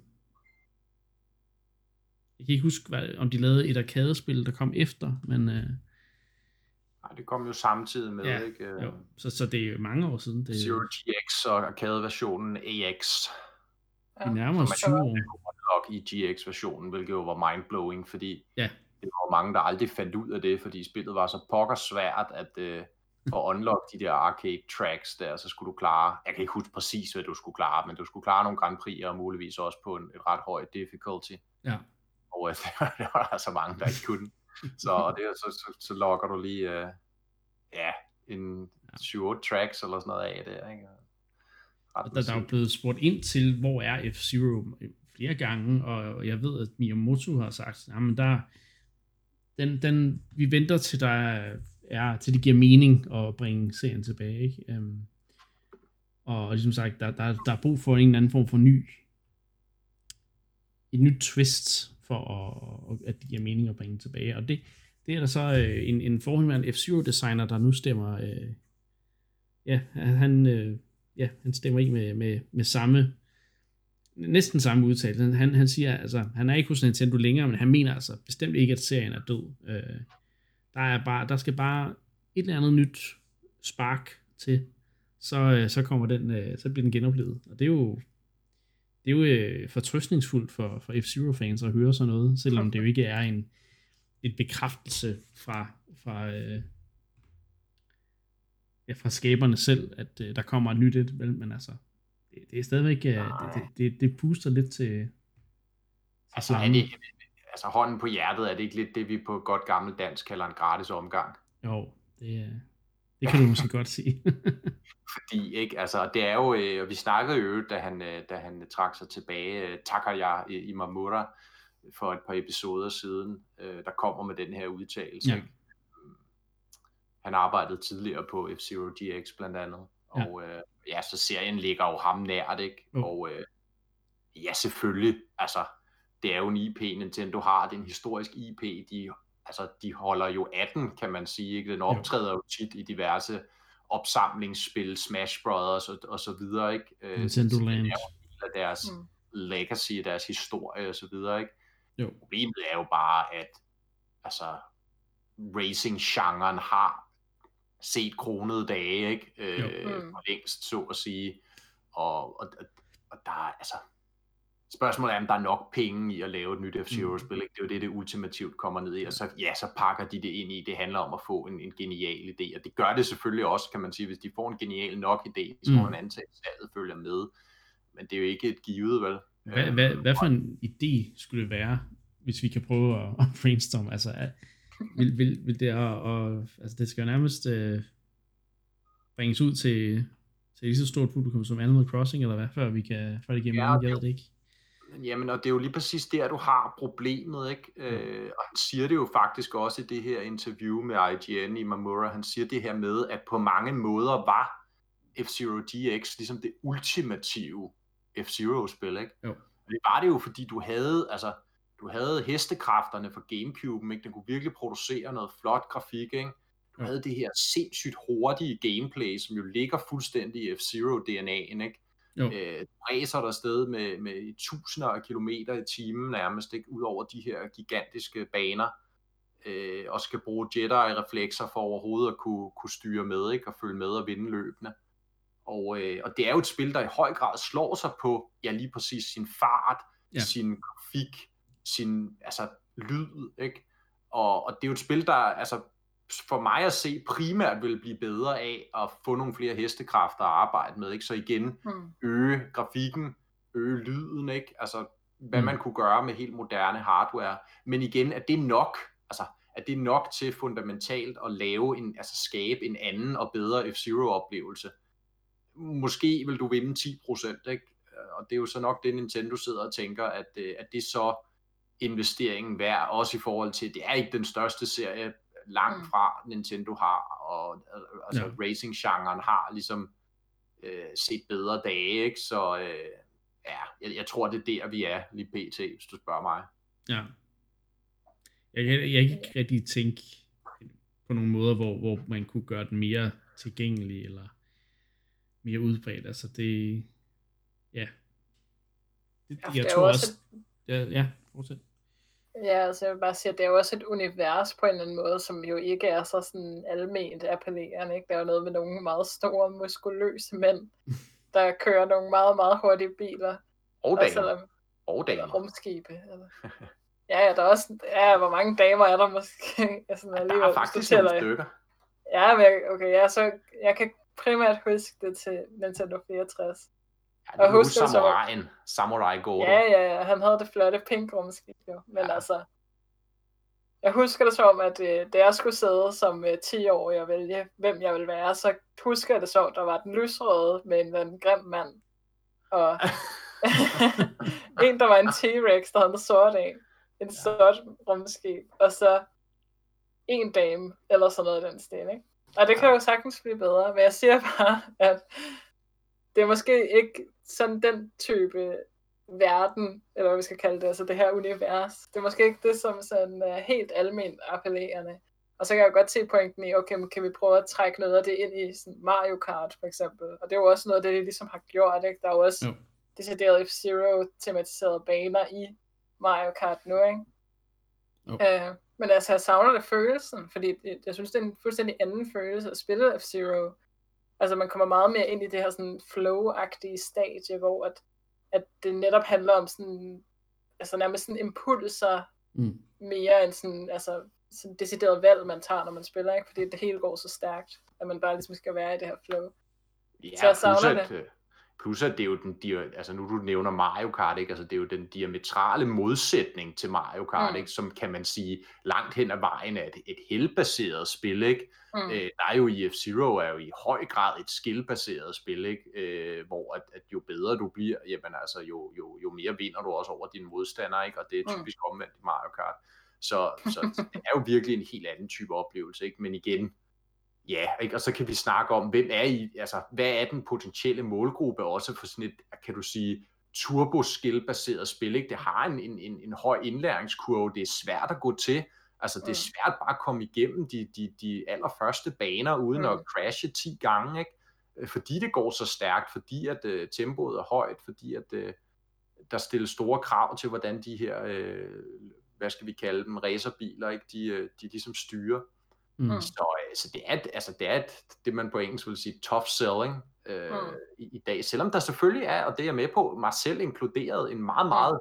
Jeg kan ikke huske, hvad, om de lavede et arcade-spil, der kom efter, men øh, Nej, det kom jo samtidig med, Ja, ikke? jo, så, så det er jo mange år siden. Det, Zero GX og arcade-versionen AX. vi nærmer os 20 år. I GX-versionen, hvilket jo var mindblowing, fordi Ja. Det var mange, der aldrig fandt ud af det, fordi spillet var så pokker svært, at, øh, at unlock de der arcade tracks der, så skulle du klare, jeg kan ikke huske præcis, hvad du skulle klare, men du skulle klare nogle Grand Prix, og muligvis også på en, et ret højt difficulty. Ja. Og øh, det var der så mange, der ikke kunne. Så, det, så, så, så logger du lige, øh, ja, en 7-8 tracks eller sådan noget af der, ikke? Ret Og der, der er jo blevet spurgt ind til, hvor er F-Zero flere gange, og jeg ved, at Miyamoto har sagt, jamen der, den, den, vi venter til der er, til det giver mening at bringe serien tilbage, ikke? Um, og ligesom sagt, der, der, der er brug for en eller anden form for ny, et nyt twist, for at, at det giver mening at bringe tilbage, og det, det er der så øh, en, en forhenværende F-Zero designer, der nu stemmer, øh, ja, han, øh, ja, han stemmer i med, med, med samme, næsten samme udtalelse. Han, han siger, altså, han er ikke hos Nintendo længere, men han mener altså bestemt ikke, at serien er død. Øh, der, er bare, der skal bare et eller andet nyt spark til, så, øh, så kommer den, øh, så bliver den genoplevet. Og det er jo, det er jo øh, fortrøstningsfuldt for, for F-Zero fans at høre sådan noget, selvom det jo ikke er en, en bekræftelse fra, fra, øh, ja, fra skaberne selv, at øh, der kommer et nyt et, vel, men altså, det, det er stadigvæk, øh, det, det, det, det puster lidt til, Altså, er det, altså hånden på hjertet, er det ikke lidt det, vi på godt gammel dansk kalder en gratis omgang? Jo, det, øh, det kan du måske godt sige. Fordi, ikke, altså, det er jo, øh, og vi snakkede jo, da han, da han trak sig tilbage, øh, Takaya Imamura, for et par episoder siden, der kommer med den her udtalelse. Ja. Han arbejdede tidligere på F-Zero GX blandt andet, og ja, øh, ja så serien ligger jo ham nært, ikke? Jo. Og øh, ja, selvfølgelig, altså, det er jo en IP, Nintendo har, det er en historisk IP, de, altså, de holder jo 18, kan man sige, ikke? Den optræder jo tit i diverse opsamlingsspil, Smash Brothers og, og så videre, ikke? Øh, Nintendo det Land. er jo en del af deres Mm. legacy, deres historie og så videre, ikke? Jo. Problemet er jo bare, at altså, racing-genren har set kronede dage, ikke? Øh. Mm. for længst, så at sige. Og, og, og der er, altså, Spørgsmålet er, om der er nok penge i at lave et nyt F-Zero-spil. Ikke? Det er jo det, det ultimativt kommer ned i. Og så, ja, så pakker de det ind i. Det handler om at få en, en genial idé. Og det gør det selvfølgelig også, kan man sige. Hvis de får en genial nok idé, så må man antage, at salget følger med. Men det er jo ikke et givet, vel? Hvad, hvad, hvad for en idé skulle det være, hvis vi kan prøve at, at brainstorme? Altså, vil, vil, vil det, at, og, altså, det skal jo nærmest øh, bringes ud til, til lige så stort publikum som Animal Crossing, eller hvad, før vi kan, før det giver ja, mening, jeg det ikke. Jamen, og det er jo lige præcis der, du har problemet, ikke? Mm. Øh, og han siger det jo faktisk også i det her interview med IGN i Mamura, han siger det her med, at på mange måder var F-Zero DX ligesom det ultimative F-Zero-spil, ikke? Jo. Det var det jo, fordi du havde, altså, du havde hestekræfterne for Gamecube, ikke? Den kunne virkelig producere noget flot grafik, ikke? Du havde det her sindssygt hurtige gameplay, som jo ligger fuldstændig i F-Zero DNA'en, ikke? Jo. Øh, ræser der sted med, med tusinder af kilometer i timen nærmest, ikke? Ud over de her gigantiske baner, øh, og skal bruge Jedi-reflekser for overhovedet at kunne, kunne styre med, ikke? Og følge med og vinde løbende. Og, øh, og det er jo et spil, der i høj grad slår sig på, ja lige præcis sin fart, ja. sin grafik, sin altså, lyd, ikke? Og, og det er jo et spil, der altså, for mig at se primært vil blive bedre af at få nogle flere hestekræfter at arbejde med, ikke? Så igen, mm. øge grafikken, øge lyden, ikke? Altså, hvad mm. man kunne gøre med helt moderne hardware. Men igen, er det nok? Altså, er det nok til fundamentalt at lave en, altså skabe en anden og bedre F-Zero oplevelse? Måske vil du vinde 10%, ikke? Og det er jo så nok det, Nintendo sidder og tænker, at, øh, at det er så investeringen værd, også i forhold til, det er ikke den største serie, langt mm. fra Nintendo har, og altså ja. racing-genren har ligesom øh, set bedre dage, ikke? Så øh, ja, jeg, jeg tror, det er der, vi er lige pt, hvis du spørger mig. Ja. Jeg, jeg, jeg kan ikke rigtig tænke på nogle måder, hvor, hvor man kunne gøre den mere tilgængelig, eller mere udbredt. Altså det, ja. Det, jeg, jeg tror også, også ja, ja, fortsæt. Ja, altså jeg vil bare sige, at det er jo også et univers på en eller anden måde, som jo ikke er så sådan alment appellerende. Ikke? Der er jo noget med nogle meget store, muskuløse mænd, der kører nogle meget, meget hurtige biler. Og damer. Og damer. Rumskibe. Eller. Ja, ja, der er også, ja, hvor mange damer er der måske? Altså, ja, der er faktisk nogle stykker. Ja, men okay, ja, så jeg kan primært huske det til Nintendo 64. Ja, og husker samuraien, så... Samurai Goro. Ja, ja, ja, han havde det flotte pink rumskib jo. Men ja. altså, jeg husker det som, at øh, da jeg skulle sidde som øh, 10-årig og vælge, hvem jeg ville være, så husker jeg det så, der var den lysrøde med en, en grim mand. Og en, der var en T-Rex, der havde en sort af. En sort rumskib. Og så en dame, eller sådan noget i den stil, ikke? Og det kan jo sagtens blive bedre, men jeg siger bare, at det er måske ikke sådan den type verden, eller hvad vi skal kalde det, altså det her univers. Det er måske ikke det, som sådan uh, helt almindeligt appellerende. Og så kan jeg godt se pointen i, okay, men kan vi prøve at trække noget af det ind i sådan Mario Kart for eksempel. Og det er jo også noget af det, de ligesom har gjort, ikke? Der er jo også jo. decideret F-Zero tematiserede baner i Mario Kart nu, ikke? Jo. Uh, men altså, jeg savner det følelsen, fordi jeg synes, det er en fuldstændig anden følelse at spille F-Zero Altså man kommer meget mere ind i det her sådan flow-agtige stadie, hvor at, at det netop handler om sådan, altså nærmest sådan impulser, mm. mere end sådan, altså sådan decideret valg, man tager, når man spiller, ikke? Fordi det hele går så stærkt, at man bare ligesom skal være i det her flow. Ja, så jeg savner det. Plus at det er jo den, altså nu du nævner Mario Kart, ikke? Altså det er jo den diametrale modsætning til Mario Kart, mm. ikke? som kan man sige langt hen ad vejen er et, et helbaseret spil, ikke? Mm. Øh, der er jo i F-Zero er jo i høj grad et skillbaseret spil, ikke? Øh, hvor at, at jo bedre du bliver, jamen altså jo, jo, jo mere vinder du også over dine modstandere, ikke? Og det er mm. typisk mm. omvendt i Mario Kart. Så, så det er jo virkelig en helt anden type oplevelse, ikke? Men igen, Ja, ikke? og så kan vi snakke om, hvem er I, altså, hvad er den potentielle målgruppe også for sådan et, kan du sige, turbo-skill-baseret spil, ikke? Det har en, en, en, en høj indlæringskurve, det er svært at gå til, altså det er mm. svært bare at komme igennem de, de, de allerførste baner, uden mm. at crashe 10 gange, ikke? Øh, fordi det går så stærkt, fordi at uh, tempoet er højt, fordi at uh, der stilles store krav til, hvordan de her, uh, hvad skal vi kalde dem, racerbiler, ikke? De, uh, de ligesom styrer. Mm. Så, så det er, altså det er et, det, man på engelsk vil sige tough selling, øh, mm. i, i dag. Selvom der selvfølgelig er, og det er jeg med på, mig selv inkluderet, en meget, meget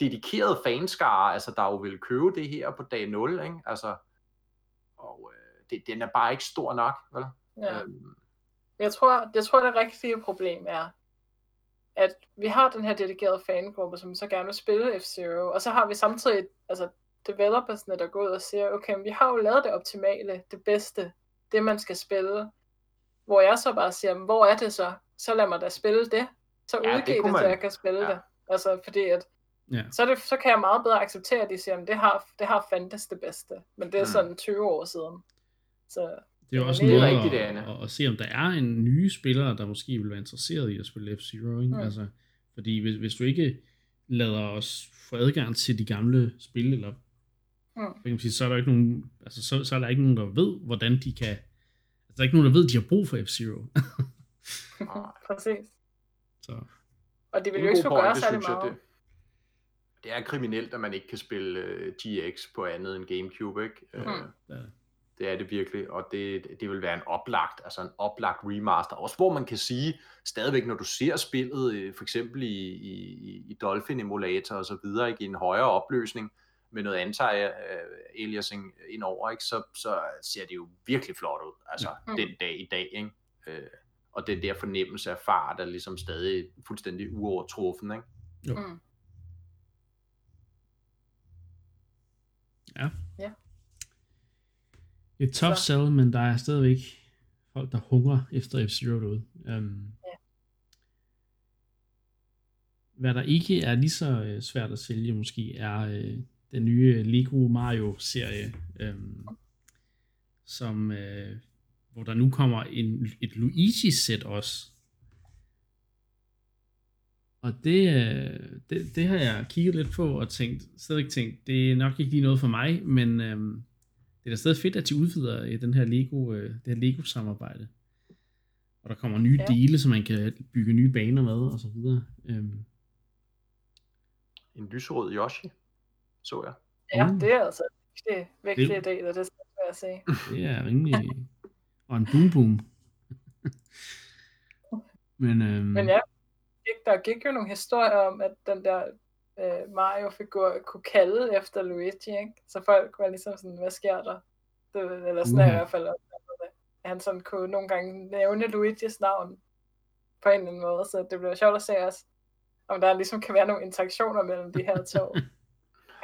dedikeret fanskare, altså der jo vil købe det her på dag 0, ikke? Altså, og øh, det, den er bare ikke stor nok, vel? Ja. Øhm. Jeg tror, jeg tror, det rigtige problem er, at vi har den her dedikerede fangruppe, som så gerne vil spille F-Zero, og så har vi samtidig altså, developersne, der går ud og siger, okay, vi har jo lavet det optimale, det bedste, det man skal spille, hvor jeg så bare siger, hvor er det så? Så lad mig da spille det. Så ja, udgive det, det, så jeg kan spille ja. det. Altså, fordi at, ja. så, det, så kan jeg meget bedre acceptere, at de siger, at det har, det har fandtes det bedste. Men det er mm. sådan 20 år siden. Så det er jo også en måde rigtigt, at, at, at, se, om der er en nye spillere, der måske vil være interesseret i at spille F-Zero. Ikke? Mm. Altså, fordi hvis, hvis du ikke lader os få adgang til de gamle spil, eller mm. kan man sige, så er der ikke nogen, altså, så, så er der ikke nogen, der ved, hvordan de kan, altså, der er ikke nogen, der ved, at de har brug for F-Zero. Præcis. Så. Og det vil jo ikke så gøre særlig meget. Det, det er kriminelt, at man ikke kan spille uh, øh, GX på andet end Gamecube, ikke? Mm. Uh, ja. Det er det virkelig, og det, det vil være en oplagt, altså en oplagt remaster. Også hvor man kan sige, stadigvæk når du ser spillet, øh, for eksempel i, i, i Dolphin Emulator og så videre, ikke, i en højere opløsning, med noget anti-aliasing indover, ikke, så, så ser det jo virkelig flot ud, altså mm. den dag i dag, ikke? Øh, og det der fornemmelse af fart er ligesom stadig fuldstændig uovertruffen, ikke? Jo. Mm. Ja. ja. Et tough sell, men der er stadigvæk folk, der hungrer efter F-Zero derude. Um, ja. Hvad der ikke er lige så øh, svært at sælge måske, er øh, den nye Lego Mario-serie, um, som, øh, hvor der nu kommer en, et Luigi-sæt også. Og det, øh, det, det har jeg kigget lidt på og tænkt, stadig tænkt, det er nok ikke lige noget for mig, men øhm, det er da stadig fedt, at de udvider i den her Lego, øh, det her Lego-samarbejde. Og der kommer nye ja. dele, så man kan bygge nye baner med, og så videre. Øhm. En lysrød Yoshi, så jeg. Ja, uh. det er altså det vigtige det, del af det, skal jeg sige. Det er rimelig... og en boom boom. Men, øhm, Men ja, der gik jo nogle historier om, at den der øh, Mario-figur kunne kalde efter Luigi, ikke? Så folk var ligesom sådan, hvad sker der? Det, eller sådan uh. i hvert fald. At han sådan kunne nogle gange nævne Luigis navn på en eller anden måde, så det blev sjovt at se også, om der ligesom kan være nogle interaktioner mellem de her to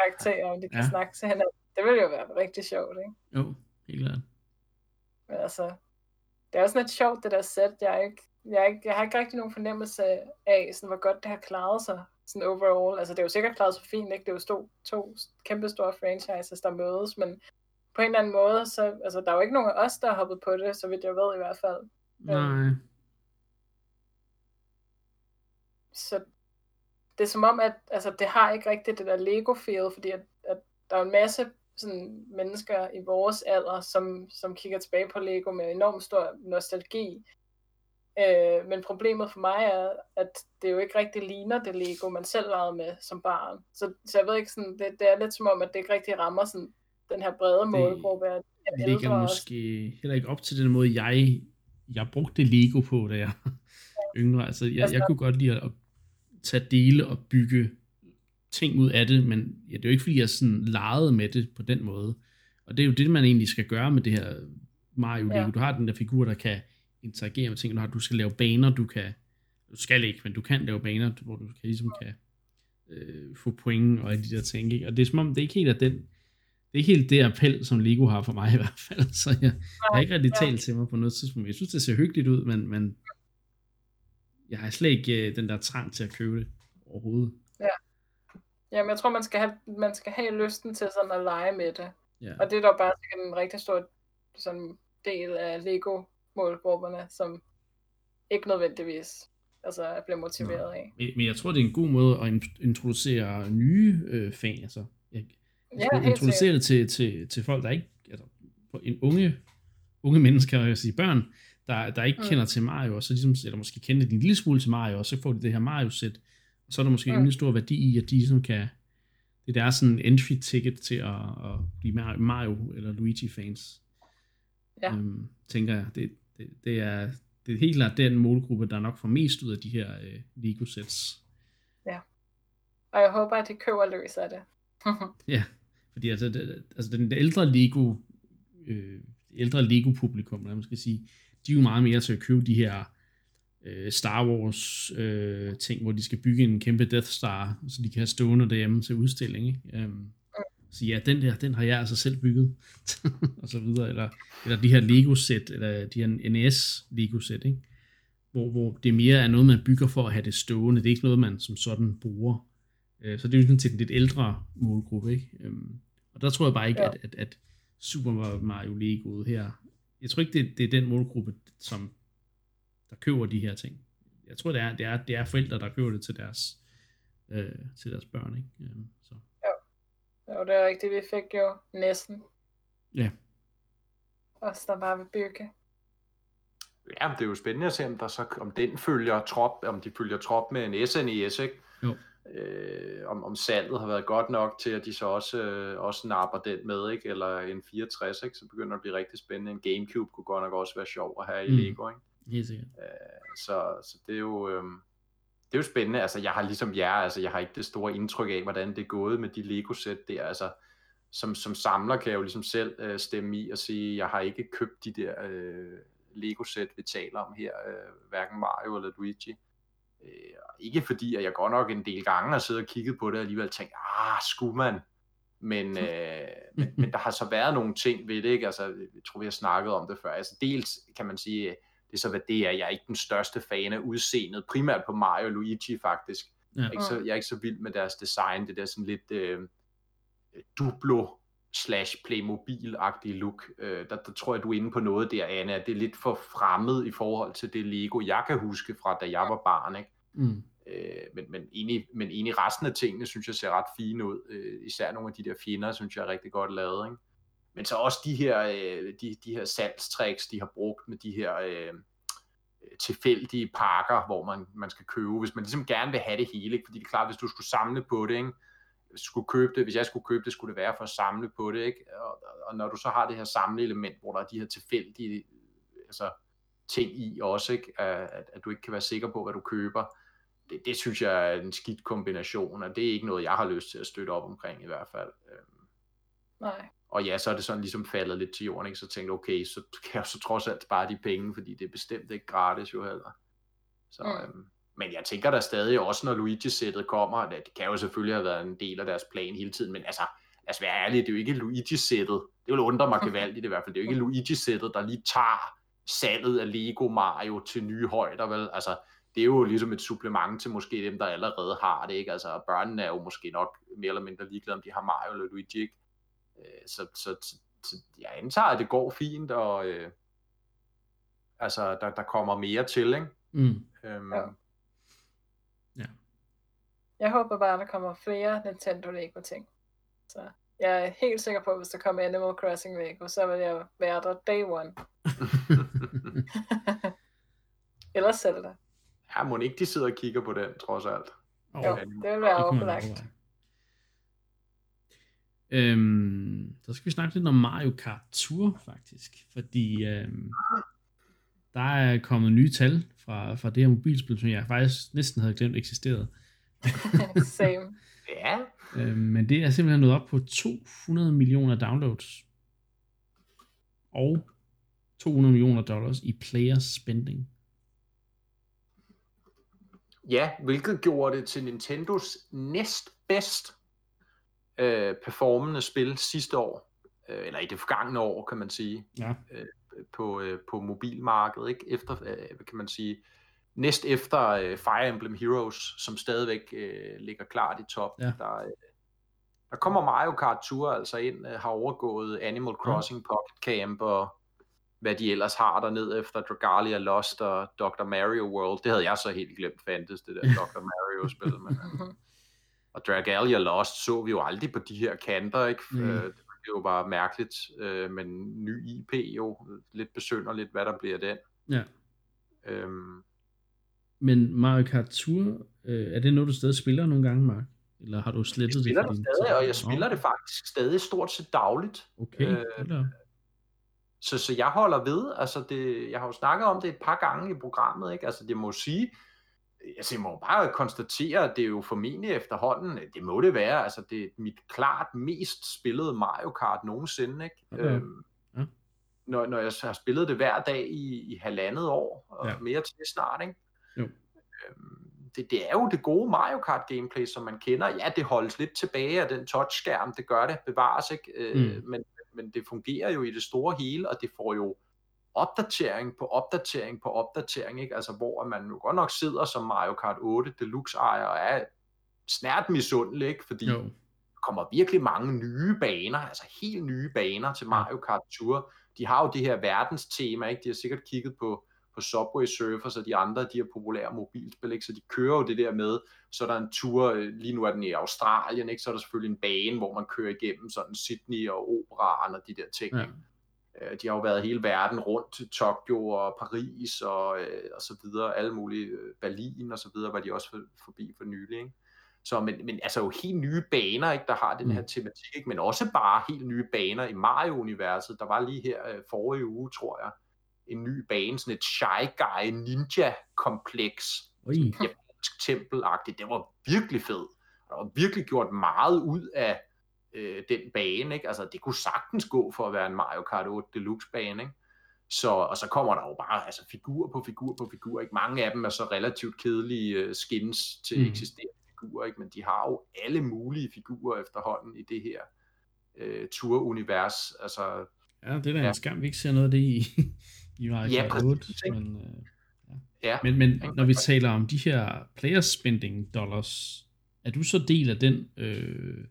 karakterer, om de kan ja. snakke til hinanden. Det ville jo være rigtig sjovt, ikke? Jo, helt klart. Men altså, det er også lidt sjovt, det der sæt. Jeg, ikke, jeg, ikke, jeg har ikke rigtig nogen fornemmelse af, sådan, hvor godt det har klaret sig sådan overall. Altså, det er jo sikkert klaret så fint, ikke? Det er jo to, to kæmpe store franchises, der mødes, men på en eller anden måde, så, altså, der er jo ikke nogen af os, der har hoppet på det, så vidt jeg ved i hvert fald. Nej. Så det er som om, at altså, det har ikke rigtigt det der Lego-feel, fordi at, at der er en masse sådan, mennesker i vores alder, som, som kigger tilbage på Lego med enormt stor nostalgi. Øh, men problemet for mig er, at det jo ikke rigtig ligner det Lego, man selv legede med som barn. Så, så jeg ved ikke, sådan, det, det er lidt som om, at det ikke rigtig rammer sådan, den her brede målgruppe. Det, det ligger måske også. heller ikke op til den måde, jeg, jeg brugte Lego på, da jeg ja. yngre. Altså, jeg, altså, jeg kunne godt lide at tage dele og bygge ting ud af det, men ja, det er jo ikke, fordi jeg sådan legede med det på den måde. Og det er jo det, man egentlig skal gøre med det her Mario Lego. Ja. Du har den der figur, der kan interagere med ting. Du, har, du skal lave baner, du kan, du skal ikke, men du kan lave baner, hvor du kan, ligesom kan øh, få point og alle de der ting. Ikke? Og det er som om, det er ikke helt at den, det er ikke helt det appel, som Lego har for mig i hvert fald. Så jeg, jeg har ikke rigtig talt til mig på noget tidspunkt. Jeg synes, det ser hyggeligt ud, men, men jeg har slet ikke øh, den der trang til at købe det overhovedet. Ja. Jamen, jeg tror, man skal have, man skal have lysten til sådan at lege med det. Ja. Og det er da bare en rigtig stor sådan, del af Lego målgrupperne, som ikke nødvendigvis altså, er blevet motiveret af. Men, men jeg tror, det er en god måde at introducere nye øh, fans. Altså, jeg, ja, introducere det til, til, til folk, der ikke, altså, en unge, unge mennesker, jeg sige børn, der, der ikke mm. kender til Mario, og så ligesom, eller måske kender en lille smule til Mario, og så får de det her Mario-sæt, og så er der måske mm. en stor værdi i, at de ligesom kan, det der er sådan en entry ticket til at, at blive Mario eller Luigi fans. Ja. Øhm, tænker jeg. Det, det, det, er, det er helt klart den målgruppe, der nok får mest ud af de her øh, Lego-sets. Ja. Og jeg håber, at de køber løs af det. ja, fordi altså, det, altså den ældre Lego, øh, ældre Lego-publikum, man skal sige, de er jo meget mere til at købe de her øh, Star Wars øh, ting, hvor de skal bygge en kæmpe Death Star, så de kan have stående derhjemme til udstilling. Ikke? Um, så ja, den der, den har jeg altså selv bygget, og så videre, eller, eller de her Lego-sæt, eller de her NES Lego-sæt, ikke? Hvor, hvor det mere er noget, man bygger for at have det stående, det er ikke noget, man som sådan bruger. Uh, så det er jo sådan til en lidt ældre målgruppe, ikke? Um, og der tror jeg bare ikke, ja. at, at, at Super Mario Lego her, jeg tror ikke, det, det er den målgruppe, som der køber de her ting. Jeg tror, det er, det er, det er forældre, der køber det til deres, øh, til deres børn. Ikke? Um, så. Jo, det er rigtigt. Vi fik jo næsten. Ja. Os, der bare vil bygge. Ja, det er jo spændende at se, om, der så, om den følger trop, om de følger trop med en SNES, ikke? Jo. Øh, om, om salget har været godt nok til, at de så også, øh, også napper den med, ikke? Eller en 64, ikke? Så begynder det at blive rigtig spændende. En Gamecube kunne godt nok også være sjov at have i Mm. Lego, ikke? Helt sikkert. Øh, så, så det er jo... Øh, det er jo spændende, altså jeg har ligesom jer, altså jeg har ikke det store indtryk af, hvordan det er gået med de Lego-sæt der, altså som, som samler kan jeg jo ligesom selv øh, stemme i og sige, jeg har ikke købt de der øh, Lego-sæt, vi taler om her, øh, hverken Mario eller Luigi. Øh, ikke fordi, at jeg godt nok en del gange har siddet og kigget på det, og alligevel tænkt, ah, skulle man? Men, øh, men, men der har så været nogle ting ved det, ikke? Altså, jeg tror, vi har snakket om det før. Altså, dels kan man sige, det er så hvad det er. Jeg er ikke den største fan af udseendet, primært på Mario og Luigi faktisk. Ja. Jeg, er ikke så, jeg er ikke så vild med deres design, det der sådan lidt øh, duplo slash Playmobil-agtige look. Øh, der, der tror jeg, du er inde på noget der, Anna, det er lidt for fremmed i forhold til det Lego, jeg kan huske fra, da jeg var barn. Ikke? Mm. Øh, men, men, egentlig, men egentlig resten af tingene, synes jeg ser ret fine ud. Øh, især nogle af de der fjender, synes jeg er rigtig godt lavet. Ikke? Men så også de her, øh, de, de her salgstricks, de har brugt med de her øh, tilfældige pakker, hvor man, man skal købe, hvis man ligesom gerne vil have det hele, ikke? fordi det er klart, hvis du skulle samle på det, ikke? Skulle købe det, hvis jeg skulle købe det, skulle det være for at samle på det, ikke? Og, og når du så har det her samleelement, hvor der er de her tilfældige altså, ting i også, ikke? At, at du ikke kan være sikker på, hvad du køber, det, det synes jeg er en skidt kombination, og det er ikke noget, jeg har lyst til at støtte op omkring i hvert fald. Øhm, Nej. Og ja, så er det sådan ligesom faldet lidt til jorden, ikke? så tænkte okay, så kan jeg så trods alt spare de penge, fordi det er bestemt ikke gratis jo heller. Så, Mm. øhm, men jeg tænker der stadig også, når Luigi-sættet kommer, at det kan jo selvfølgelig have været en del af deres plan hele tiden, men altså, lad os være ærlige, det er jo ikke Luigi-sættet. Det vil undre mig gevaldigt i hvert fald. Det er jo ikke Luigi-sættet, der lige tager salget af Lego Mario til nye højder, vel? Altså, det er jo ligesom et supplement til måske dem, der allerede har det, ikke? Altså, børnene er jo måske nok mere eller mindre ligeglade, om de har Mario eller Luigi, ikke? Øh, så, så, så, så jeg antager, at det går fint, og øh, altså, der, der kommer mere til, ikke? Mm. Øhm, Ja. Jeg håber bare, at der kommer flere Nintendo Lego ting. Så jeg er helt sikker på, at hvis der kommer Animal Crossing Lego, så vil jeg være der day one. Eller Zelda. ja, må ikke de sidder og kigger på den, trods alt. Og, Jo, Ja, det vil være overveje. Øhm, så skal vi snakke lidt om Mario Kart Tour, faktisk. Fordi øhm, der er kommet nye tal fra, fra det her mobilspil, som jeg faktisk næsten havde glemt eksisterede. Same. Ja, Øhm, men det er simpelthen nået op på 200 millioner downloads. Og 200 millioner dollars i player spending. ja, hvilket gjorde det til Nintendos næstbedst øh, performende spil sidste år, øh, eller i det forgangne år, kan man sige. Ja. på, øh, på mobilmarkedet, ikke? Efter, øh, hvad kan man sige, næst efter øh, Fire Emblem Heroes, som stadigvæk øh, ligger klart i top. Ja. Der, øh, der kommer Mario Kart Tour altså ind, øh, har overgået Animal Crossing Pocket Camp og hvad de ellers har dernede efter Dragalia Lost og Dr. Mario World. Det havde jeg så helt glemt fandtes, det der Dr. Mario-spil. Men, Mhm. og Dragalia Lost så vi jo aldrig på de her kanter, ikke? Mm. Øh, det er jo bare mærkeligt, øh, men ny IP jo, lidt besynderligt, hvad der bliver den. Ja. Øhm, Men Mario Kart Tour, øh, er det noget, du stadig spiller nogle gange, Mark? Eller har du jeg slettet spiller det? din stadig, og jeg spiller Nå, det faktisk stadig stort set dagligt. Okay, øh. Så, så jeg holder ved, altså det, jeg har jo snakket om det et par gange i programmet, ikke? Altså det må sige, altså jeg må bare konstatere, at det er jo formentlig efterhånden, det må det være, altså det er mit klart mest spillede Mario Kart nogensinde, ikke? Okay. Øhm, Ja. når, når jeg har spillet det hver dag i, i halvandet år, og ja. mere til snart, ikke? Jo. Øhm, det, det er jo det gode Mario Kart gameplay, som man kender. Ja, det holdes lidt tilbage af den touchskærm, det gør det, bevares ikke, øh, Mm. men, men det fungerer jo i det store hele, og det får jo opdatering på opdatering på opdatering, ikke? Altså, hvor man jo godt nok sidder som Mario Kart 8 Deluxe ejer og er snært misundelig, ikke? Fordi Jo. der kommer virkelig mange nye baner, altså helt nye baner til Mario Kart Tour. De har jo det her verdenstema, ikke? De har sikkert kigget på, på Subway Surfers og de andre, de her populære mobilspil, ikke? Så de kører jo det der med, så er der en tur, øh, lige nu er den i Australien, ikke? Så er der selvfølgelig en bane, hvor man kører igennem sådan Sydney og Operaren og de der ting, Ja. Øh, De har jo været hele verden rundt Tokyo og Paris og, øh, og så videre, alle mulige, Berlin og så videre, var de også for, forbi for nylig, ikke? Så, men, men altså jo helt nye baner, ikke, der har den her Mm. tematik, ikke? men også bare helt nye baner i Mario-universet. Der var lige her øh, forrige uge, tror jeg, en ny bane, sådan et Shy Guy Ninja-kompleks, japansk tempelagtigt. Det var virkelig fed. Der var virkelig gjort meget ud af øh, den bane. Ikke? Altså, det kunne sagtens gå for at være en Mario Kart 8 Deluxe bane. Ikke? Så, og så kommer der jo bare altså, figur på figur på figur. Ikke? Mange af dem er så relativt kedelige øh, skins til Mm. eksisterende figurer, ikke? men de har jo alle mulige figurer efterhånden i det her øh, tour-univers. Altså, Ja, det er da en Ja. skam, vi ikke ser noget af det i, i Mario Ja, præcis, 8. ikke? Men, øh, ja. men, men Ikke? når vi taler om de her player spending dollars, er du så del af den, øh,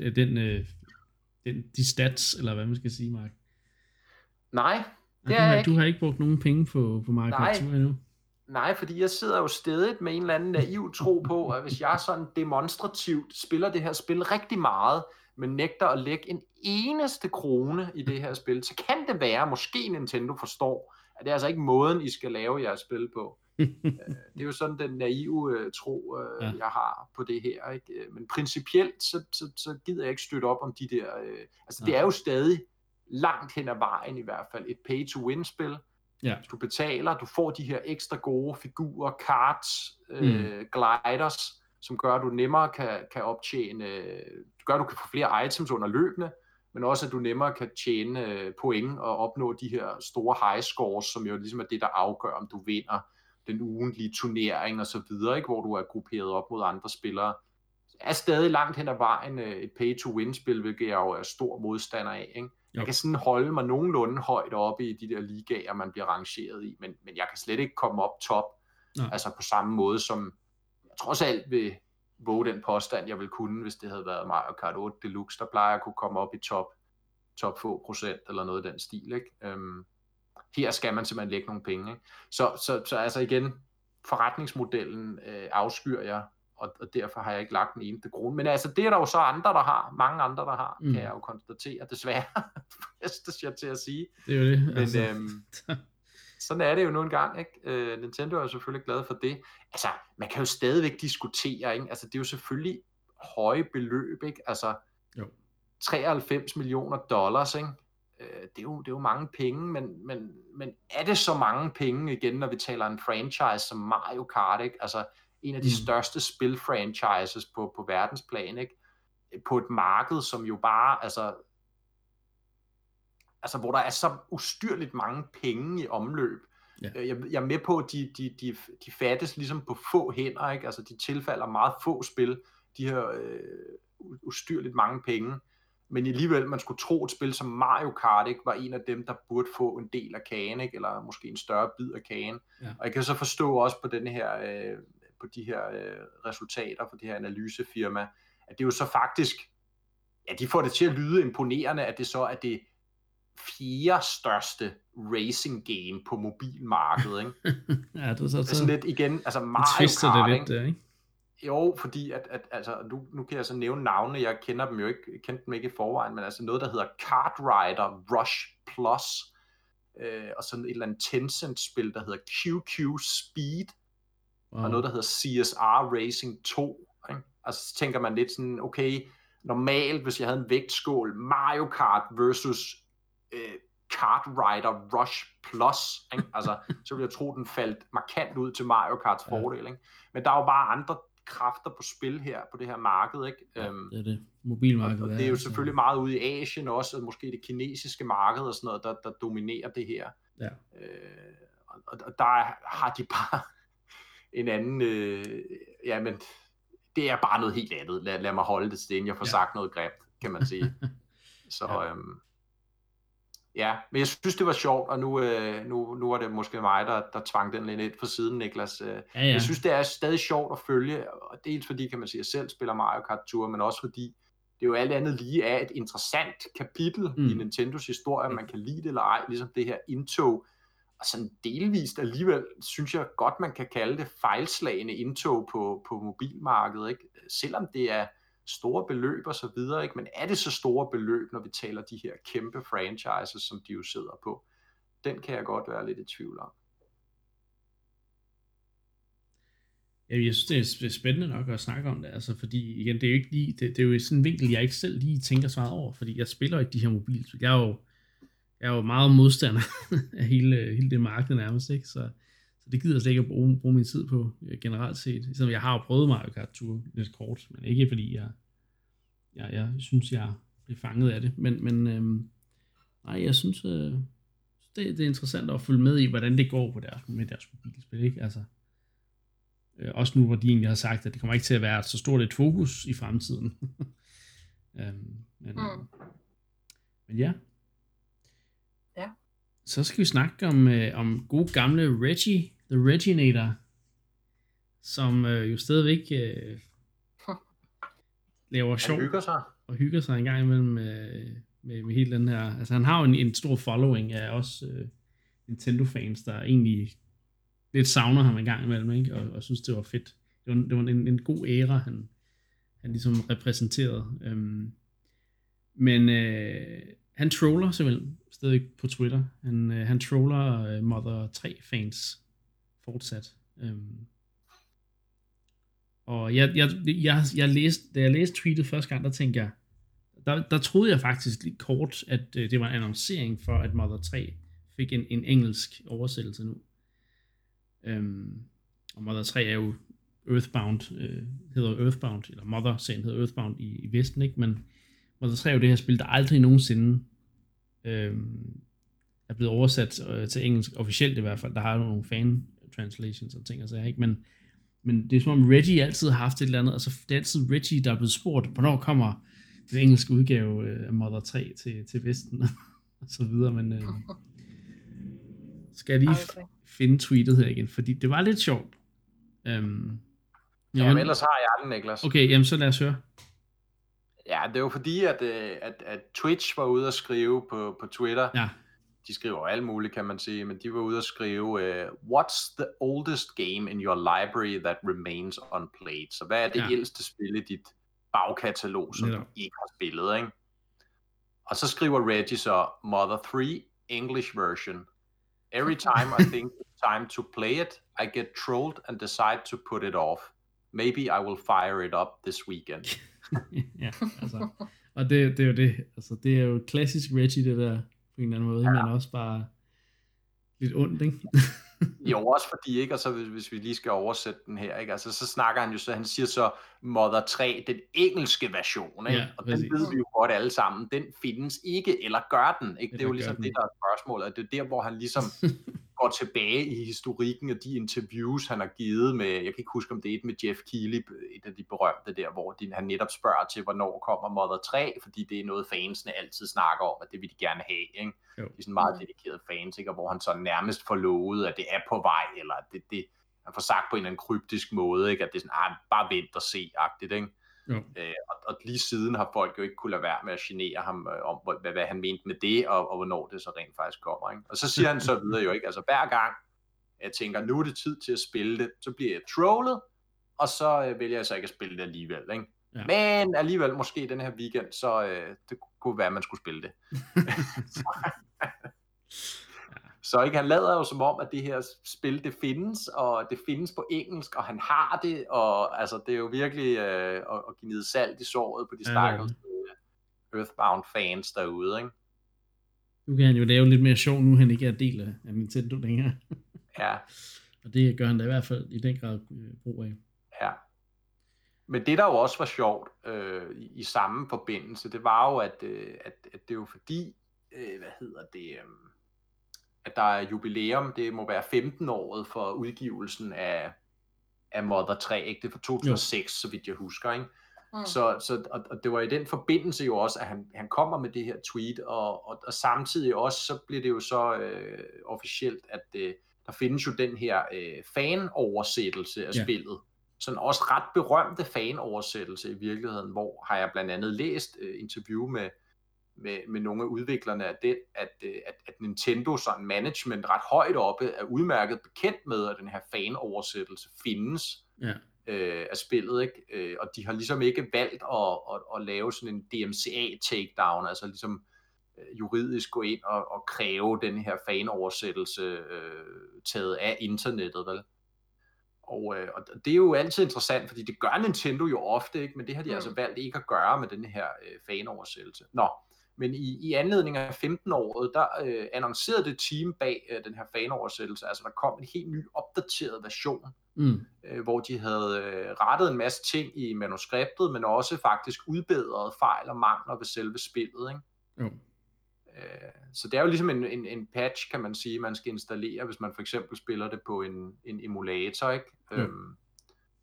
af den, øh, den de stats, eller hvad man skal sige, Mark? Nej, Du Det er har, jeg du har ikke brugt nogen penge på, på Kart Nej. Endnu? Nej, fordi jeg sidder jo stedigt med en eller anden naiv tro på, at hvis jeg sådan demonstrativt spiller det her spil rigtig meget, men nægter at lægge en eneste krone i det her spil, så kan det være, måske Nintendo forstår, at det er altså ikke måden, I skal lave jeres spil på. Det er jo sådan den naive øh, tro, øh, Ja. ja. jeg har på det her. Ikke? Øh, Men principielt, så, så, så gider jeg ikke støtte op om de der... Øh, altså, det Nej. er jo stadig langt hen ad vejen i hvert fald et pay-to-win-spil. Ja. Du betaler, du får de her ekstra gode figurer, cards, øh, Mm. gliders, som gør, at du nemmere kan, kan optjene, gør, at du kan få flere items under løbende, men også, at du nemmere kan tjene øh, point og opnå de her store high scores, som jo ligesom er det, der afgør, om du vinder den ugentlige turnering og så videre, ikke? hvor du er grupperet op mod andre spillere. Er stadig langt hen ad vejen øh, et pay-to-win-spil, hvilket jeg jo er stor modstander af. Ikke? Jeg kan sådan holde mig nogenlunde højt oppe i de der ligaer, man bliver rangeret i, men, men jeg kan slet ikke komme op top, Nej. altså på samme måde som, trods alt vil våge den påstand, jeg vil kunne, hvis det havde været Mario Kart 8 Deluxe, der plejer jeg at kunne komme op i top, top få procent, eller noget af den stil, ikke? Øhm, her skal man simpelthen lægge nogle penge, ikke? Så, så, så altså igen, forretningsmodellen øh, afskyr jeg, og, og derfor har jeg ikke lagt den eneste krone. Men altså, det er der jo så andre, der har, mange andre, der har, Mm. kan jeg jo konstatere, desværre, fristes jeg til at sige. Det er jo det. Men Altså, øhm, sådan er det jo nu engang, ikke? Øh, Nintendo er jo selvfølgelig glad for det. Altså, man kan jo stadigvæk diskutere, ikke? Altså, det er jo selvfølgelig høje beløb, ikke? Altså, Jo. 93 millioner dollars, ikke? Øh, det, er jo, det er jo mange penge, men, men, men er det så mange penge igen, når vi taler en franchise som Mario Kart, ikke? Altså, en af de Mm. mm. største spilfranchises på, på verdensplan, ikke? På et marked, som jo bare, altså, altså hvor der er så ustyrligt mange penge i omløb. Ja. Øh, Jeg, jeg er med på, at de, de, de, de fattes ligesom på få hænder, ikke? Altså de tilfalder meget få spil, de her øh, ustyrligt mange penge. Men alligevel, man skulle tro, et spil som Mario Kart ikke, var en af dem, der burde få en del af kagen, ikke? eller måske en større bid af kagen. Ja. Og jeg kan så forstå også på, denne her, øh, på de her øh, resultater fra det her analysefirma, at det jo så faktisk, ja, de får det til at lyde imponerende, at det så er det fjerde største racing game på mobilmarkedet. Ikke? ja, det er så, Det er sådan lidt igen, altså Mario Kart, det ikke? lidt der, ikke? Jo, fordi at, at altså, nu, nu kan jeg så nævne navne, jeg kender dem jo ikke, kendte dem ikke i forvejen, men altså noget, der hedder Kart Rider Rush Plus, øh, og sådan et eller andet Tencent-spil, der hedder QQ Speed, Wow. og noget, der hedder CSR Racing 2. Ikke? Altså så tænker man lidt sådan, okay, normalt, hvis jeg havde en vægtskål, Mario Kart versus øh, Kart Rider Rush Plus. Ikke? Altså, så vil jeg tro, den faldt markant ud til Mario Karts ja. fordel. Ikke? Men der er jo bare andre kræfter på spil her på det her marked. Ikke? Ja, det er det. Mobilmarkedet. Og, det er jo selvfølgelig meget ude i Asien også, og måske det kinesiske marked og sådan noget, der, der dominerer det her. Ja. Øh, og, og der har de bare en anden, øh, ja, men det er bare noget helt andet. Lad, lad mig holde det sted, jeg får ja. sagt noget grimt, kan man sige. Så ja. øhm, ja, men jeg synes, det var sjovt, og nu, øh, nu, nu er det måske mig, der, der tvang den lidt på siden, Niklas. Øh, ja, ja. Jeg synes, det er stadig sjovt at følge, og dels fordi, kan man sige, at jeg selv spiller Mario Kart Tour, men også fordi, det er jo alt andet lige er et interessant kapitel mm. i Nintendos historie, om man kan lide det eller ej, ligesom det her indtog og sådan delvist alligevel, synes jeg godt, man kan kalde det fejlslagende indtog på, på mobilmarkedet, ikke? selvom det er store beløb og så videre, ikke? men er det så store beløb, når vi taler de her kæmpe franchises, som de jo sidder på? Den kan jeg godt være lidt i tvivl om. Jamen, jeg synes, det er spændende nok at snakke om det, altså, fordi igen, det er jo ikke lige, det, det er jo sådan en vinkel, jeg ikke selv lige tænker så meget over, fordi jeg spiller ikke de her mobilspil. Jeg er jo jeg er jo meget modstander af hele, hele det marked nærmest, ikke? Så, så det gider jeg slet ikke at bruge, bruge min tid på øh, generelt set. Ligesom jeg har jo prøvet Mario Kart Tour lidt kort, men ikke fordi jeg, jeg, jeg synes, jeg bliver fanget af det. Men, men øhm, nej, jeg synes, øh, det, det er interessant at følge med i, hvordan det går på deres, med deres mobilspil, ikke? Altså, øh, også nu, hvor de egentlig har sagt, at det kommer ikke til at være så stort et fokus i fremtiden. øhm, men, mm. men ja, så skal vi snakke om, øh, om god gamle Reggie, The Reginator, som øh, jo stadigvæk øh, laver sjov. Han hygger sig. Og hygger sig en gang imellem øh, med, med hele den her... Altså han har jo en, en stor following af også øh, Nintendo-fans, der egentlig lidt savner ham en gang imellem, ikke? Og, og synes, det var fedt. Det var, det var en, en god æra, han, han ligesom repræsenterede. Øhm, men øh, han troller simpelthen stadig på Twitter. Han, øh, han troller øh, Mother 3 fans fortsat. Øhm. Og jeg, jeg, jeg, jeg læste, da jeg læste tweetet første gang, der tænkte jeg, der, der troede jeg faktisk lige kort, at øh, det var en annoncering for, at Mother 3 fik en, en engelsk oversættelse nu. Øhm, og Mother 3 er jo Earthbound, øh, hedder Earthbound, eller Mother-serien hedder Earthbound i, i Vesten, ikke? Men Mother 3 er jo det her spil, der aldrig nogensinde øh, er blevet oversat øh, til engelsk, officielt i hvert fald. Der har jo nogle fan translations og ting og sager, ikke? Men, men det er som om Reggie altid har haft et eller andet, altså det er altid Reggie, der er blevet spurgt, hvornår kommer den engelske udgave øh, af Mother 3 til, til Vesten, og så videre, men øh, skal jeg lige finde tweetet her igen, fordi det var lidt sjovt. Øhm, ja, men ellers har jeg den, Niklas. Okay, jamen så lad os høre. Ja, det er jo fordi, at, øh, at, at Twitch var ude at skrive på, på Twitter. Ja. De skriver alt muligt, kan man sige, men de var ude at skrive, uh, what's the oldest game in your library that remains unplayed? Så hvad er det ja. ældste spil i dit bagkatalog, som ja. du ikke har spillet, ikke? Og så skriver Reggie så, Mother 3 English version. Every time I think it's time to play it, I get trolled and decide to put it off. Maybe I will fire it up this weekend. ja, altså. Og det, det er jo det. Altså, det er jo klassisk Reggie, det der, på en eller anden måde, ja. men også bare lidt ondt, ikke? jo, også fordi, ikke? Og så hvis, hvis vi lige skal oversætte den her, ikke? Altså, så snakker han jo så, han siger så Mother 3, den engelske version, ikke? Ja, og den ved vi jo godt alle sammen, den findes ikke, eller gør den, ikke? Det er jo ligesom det, der er spørgsmålet, det er der, hvor han ligesom går tilbage i historikken og de interviews, han har givet med, jeg kan ikke huske, om det er et med Jeff Keighley, et af de berømte der, hvor de, han netop spørger til, hvornår kommer Mother 3, fordi det er noget, fansene altid snakker om, at det vil de gerne have, ikke? Jo. De er sådan meget dedikerede fans, ikke? Og hvor han så nærmest får lovet, at det er på vej, eller det, det, han får sagt på en eller anden kryptisk måde, ikke? at det er sådan, ah, bare vent og se-agtigt, ikke? Øh, og, og lige siden har folk jo ikke kunne lade være med at genere ham øh, om, hvad, hvad han mente med det, og, og hvornår det så rent faktisk kommer. Ikke? Og så siger han så videre jo ikke, altså hver gang jeg tænker, nu er det tid til at spille det, så bliver jeg trollet, og så øh, vælger jeg så ikke at spille det alligevel. Ikke? Ja. Men alligevel måske den her weekend, så øh, det kunne være, at man skulle spille det. Så ikke, han lader jo som om, at det her spil, det findes, og det findes på engelsk, og han har det, og altså, det er jo virkelig øh, at, at give salt i såret på de stakkels. Øh, Earthbound fans derude, ikke? Nu kan han jo lave lidt mere sjov, nu han ikke er del af, Nintendo længere. Ja. Og det gør han da i hvert fald i den grad øh, brug af. Ja. Men det, der jo også var sjovt øh, i, i samme forbindelse, det var jo, at, øh, at, at det er jo fordi, øh, hvad hedder det, øh, at der er jubilæum, det må være 15 året for udgivelsen af, af Mother 3, ikke? det er fra 2006, jo. så vidt jeg husker, ikke? Mm. Så, så og, og det var i den forbindelse jo også, at han, han kommer med det her tweet, og, og, og samtidig også, så bliver det jo så øh, officielt, at øh, der findes jo den her øh, fanoversættelse af ja. spillet, sådan også ret berømte fanoversættelse i virkeligheden, hvor har jeg blandt andet læst øh, interview med, med, med nogle af udviklerne af det, at, øh, at, at Nintendo sådan management ret højt oppe er udmærket bekendt med, at den her fanoversættelse findes ja. øh, af spillet, ikke? Øh, og de har ligesom ikke valgt at, at, at lave sådan en DMCA takedown, altså ligesom øh, juridisk gå ind og, og kræve den her fanoversættelse øh, taget af internettet, vel? Og, øh, og det er jo altid interessant, fordi det gør Nintendo jo ofte, ikke? men det har de mm. altså valgt ikke at gøre med den her øh, fanoversættelse. Nå, men i, i anledning af 15-året, der øh, annoncerede det team bag øh, den her fanoversættelse, altså der kom en helt ny opdateret version, mm. øh, hvor de havde øh, rettet en masse ting i manuskriptet, men også faktisk udbedret fejl og mangler ved selve spillet. Ikke? Mm. Øh, så det er jo ligesom en, en, en patch, kan man sige, man skal installere, hvis man for eksempel spiller det på en, en emulator, ikke? Mm. Øhm,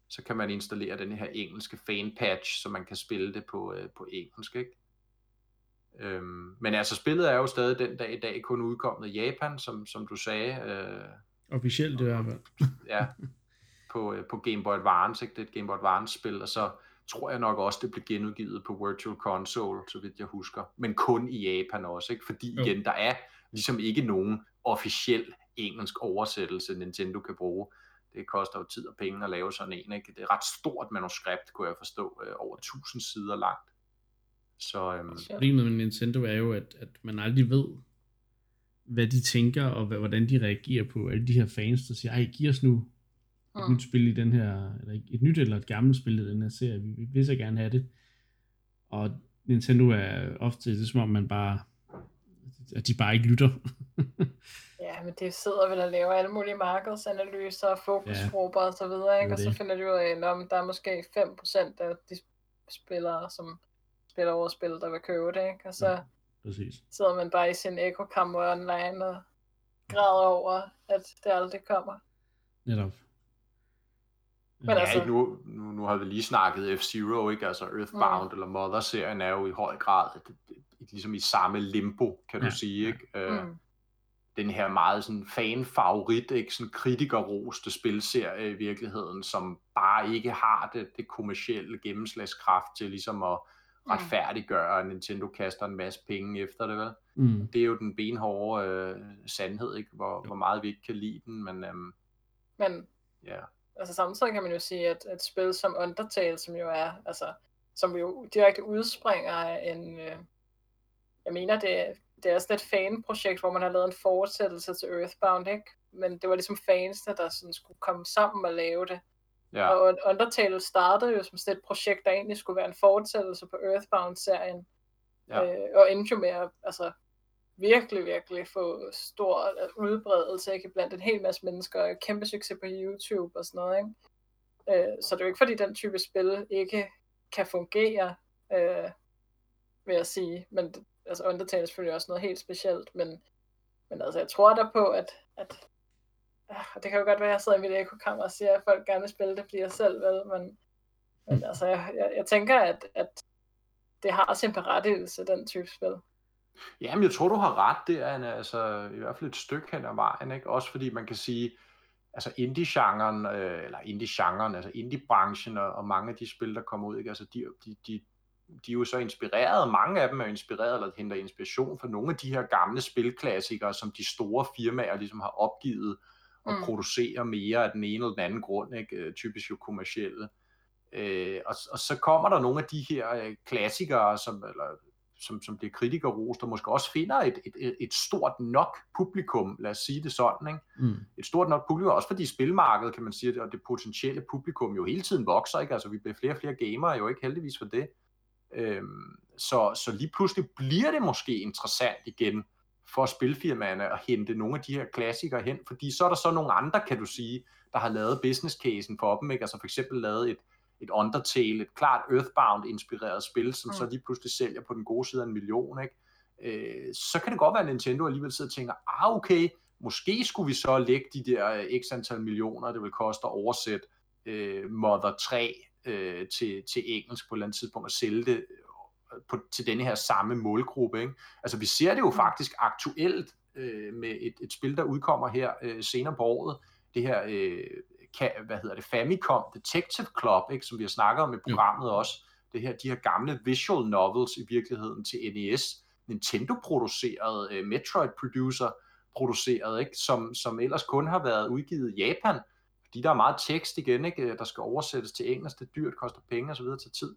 så kan man installere den her engelske fan patch, så man kan spille det på, øh, på engelsk, ikke? Øhm, men altså, spillet er jo stadig den dag i dag kun udkommet i Japan, som, som du sagde. Øh, Officielt i hvert fald. ja, på, øh, på Game Boy Advance, ikke? Det er et Game Boy Advance-spil, og så tror jeg nok også, det blev genudgivet på Virtual Console, så vidt jeg husker. Men kun i Japan også, ikke? fordi igen, der er ligesom ikke nogen officiel engelsk oversættelse, Nintendo kan bruge. Det koster jo tid og penge at lave sådan en. Ikke? Det er et ret stort manuskript, kunne jeg forstå, øh, over 1000 sider langt. Så, øhm, Problemet med Nintendo er jo, at, at man aldrig ved, hvad de tænker, og hvordan de reagerer på alle de her fans, der siger, ej, giv os nu et mm. nyt spil i den her, eller et nyt eller et gammelt spil i den her serie. Vi, vi vil så gerne have det. Og Nintendo er ofte, det er som om man bare, at de bare ikke lytter. ja, men det sidder vel og laver alle mulige markedsanalyser og fokusgrupper ja, og så videre, ikke? og så finder de ud af, at der er måske 5% af de spillere, som spiller over spil, der vil købe det, ikke? og så ja, præcis. sidder man bare i sin ekokammer online og græder over, at det aldrig kommer. Netop. Men ja, altså... nu, nu, nu har vi lige snakket F-Zero, ikke? Altså Earthbound mm. eller Mother-serien er jo i høj grad et, et, et, ligesom i samme limbo, kan ja. du sige, ikke? Øh, mm. Den her meget sådan fan-favorit, ikke? Sådan kritikerroste spilserie i virkeligheden, som bare ikke har det, det kommercielle gennemslagskraft til ligesom at. Retfærdiggøre, at Nintendo kaster en masse penge efter det, vel? Mm. Det er jo den benhårde øh, sandhed, ikke? Hvor, hvor meget vi ikke kan lide den, men... Øhm, men ja altså samtidig kan man jo sige, at et spil som Undertale, som jo er, altså, som jo direkte udspringer af en, øh, jeg mener, det, det er sådan et fanprojekt, hvor man har lavet en fortsættelse til Earthbound, ikke? Men det var ligesom fans, der sådan skulle komme sammen og lave det. Ja. Og Undertale startede jo som sådan et projekt, der egentlig skulle være en fortsættelse på Earthbound-serien. Ja. Øh, og endte jo med at altså, virkelig, virkelig få stor udbredelse ikke? blandt en hel masse mennesker, kæmpe succes på YouTube og sådan noget. Ikke? Øh, så det er jo ikke fordi den type spil ikke kan fungere, øh, vil jeg sige. Men altså Undertale er selvfølgelig også noget helt specielt, men, men altså jeg tror der på, at, at ja, det kan jo godt være, at jeg sidder i mit ekokammer og siger, at folk gerne vil spille det, fordi jeg selv vil, men, men altså jeg, jeg, jeg tænker, at, at det har sin berettigelse, den type spil. Jamen, jeg tror, du har ret der, Anna. Altså, i hvert fald et stykke hen ad vejen, ikke? Også fordi man kan sige, altså indie-genren, øh, eller indie-genren, altså indie-branchen og, og mange af de spil, der kommer ud, ikke? Altså, de, de, de, de er jo så inspireret, mange af dem er inspireret eller henter inspiration fra nogle af de her gamle spilklassikere, som de store firmaer ligesom har opgivet at mm. producere mere af den ene eller den anden grund, ikke? Øh, typisk jo kommercielle. Øh, og, og så kommer der nogle af de her øh, klassikere, som, eller som, som bliver kritikerrost, og måske også finder et, et, et stort nok publikum, lad os sige det sådan, ikke? Mm. et stort nok publikum, også fordi spilmarkedet, kan man sige, og det potentielle publikum jo hele tiden vokser, ikke? altså vi bliver flere og flere gamere, jo ikke heldigvis for det, øhm, så, så lige pludselig bliver det måske interessant igen for spilfirmaerne at hente nogle af de her klassikere hen, fordi så er der så nogle andre, kan du sige, der har lavet business casen for dem, ikke? altså for eksempel lavet et, et Undertale, et klart Earthbound-inspireret spil, som mm. så lige pludselig sælger på den gode side af en million, ikke? Øh, så kan det godt være, at Nintendo alligevel sidder og tænker, ah okay, måske skulle vi så lægge de der øh, x antal millioner, det vil koste at oversætte øh, Mother 3 øh, til, til engelsk på et eller andet tidspunkt og sælge det på, til denne her samme målgruppe. Ikke? Altså vi ser det jo mm. faktisk aktuelt øh, med et, et spil, der udkommer her øh, senere på året, det her, øh, kan, hvad hedder det, Famicom Detective Club, ikke, som vi har snakket om i programmet også, det her, de her gamle visual novels i virkeligheden til NES, Nintendo-produceret, øh, Metroid-producer, produceret, ikke? Som, som ellers kun har været udgivet i Japan, fordi der er meget tekst igen, ikke? der skal oversættes til engelsk, det er dyrt, koster penge osv. til tid.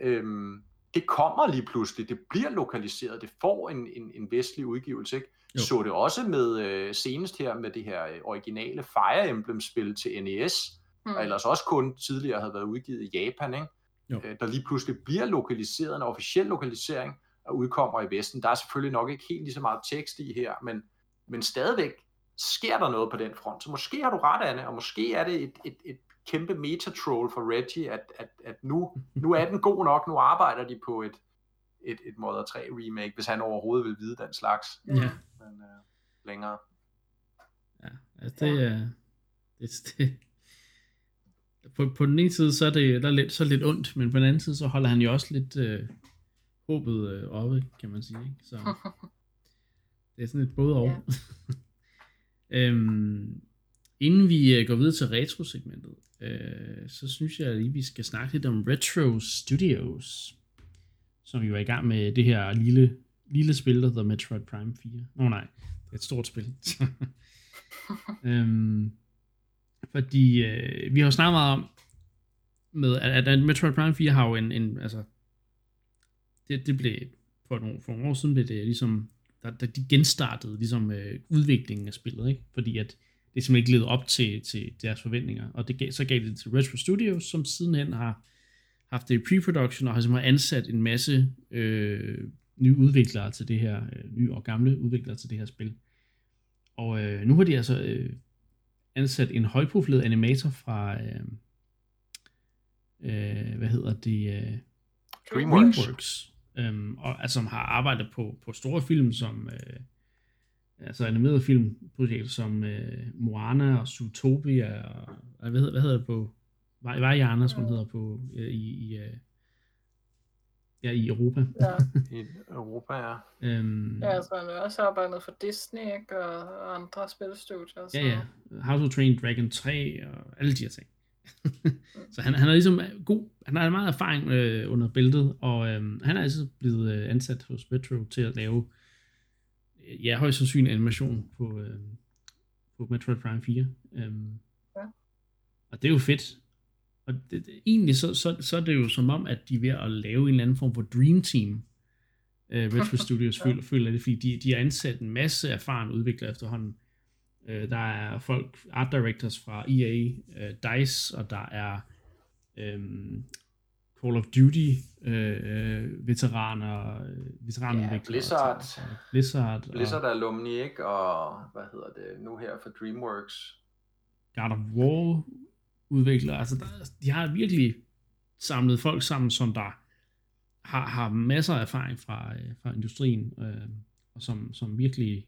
Øhm, det kommer lige pludselig, det bliver lokaliseret, det får en, en, en vestlig udgivelse. Ikke? Jo. Så det også med øh, senest her med det her øh, originale Fire Emblem-spil til NES, mm. og ellers også kun tidligere havde været udgivet i Japan, ikke? Jo. Øh, der lige pludselig bliver lokaliseret, en officiel lokalisering, og udkommer i Vesten. Der er selvfølgelig nok ikke helt lige så meget tekst i her, men men stadigvæk sker der noget på den front. Så måske har du ret, Anne, og måske er det et, et, et kæmpe metatroll for Reggie, at, at, at nu, nu er den god nok, nu arbejder de på et, et, et Mother 3 remake, hvis han overhovedet vil vide den slags. Ja. Men uh, længere. Ja, altså det er... Det, det, på, på den ene side, så er det der er lidt, så lidt ondt, men på den anden side, så holder han jo også lidt øh, håbet øh, oppe, kan man sige. Ikke? Så, Det er sådan et både og. Ja. øhm, inden vi uh, går videre til retro-segmentet, øh, så synes jeg lige, vi skal snakke lidt om Retro Studios, som jo er i gang med det her lille, lille spil, der hedder Metroid Prime 4. Nå nej, det er et stort spil. øhm, fordi øh, vi har jo snakket meget om, med, at, at Metroid Prime 4 har jo en, en altså, det, det blev, for nogle, for nogle år siden blev det ligesom der, der de genstartede ligesom øh, udviklingen af spillet, ikke? fordi at det simpelthen ikke levede op til, til deres forventninger, og det gav, så gav det til Retro Studios, som sidenhen har haft det i pre-production, og har simpelthen ansat en masse øh, nye udviklere til det her, øh, nye og gamle udviklere til det her spil. Og øh, nu har de altså øh, ansat en højprofileret animator fra, øh, øh, hvad hedder det, øh, DreamWorks. DreamWorks øhm, og, altså, som har arbejdet på, på store film, som øh, altså animerede filmprojekter som øh, Moana og Zootopia, og, og hvad, hedder, hvad hedder det på, er Anders, man hedder på, øh, i, i, øh, ja, i Europa. Ja. I Europa, ja. øhm, ja, altså han har også arbejdet for Disney, ikke? Og andre spilstudier. Så. Ja, ja. House of Train Dragon 3 og alle de her ting så han, han er ligesom god, han har meget erfaring øh, under bæltet, og øh, han er altså blevet øh, ansat hos Metro til at lave, øh, ja, højst sandsynlig animation på, øh, på Metroid Prime 4. Øh, ja. Og det er jo fedt. Og det, det, egentlig så, så, så er det jo som om, at de er ved at lave en eller anden form for Dream Team. Øh, Retro Studios ja. føler, føler det, fordi de, de har ansat en masse erfaren udviklere efterhånden, Øh, der er folk, art directors fra EA, øh, DICE, og der er øh, Call of Duty øh, veteraner, øh, veteranudviklere. Ja, Blizzard. Og, og Blizzard. Blizzard og, alumni, ikke? Og hvad hedder det nu her for DreamWorks? God of War udviklere. Altså, der, de har virkelig samlet folk sammen, som der har, har masser af erfaring fra, øh, fra industrien, øh, og som, som virkelig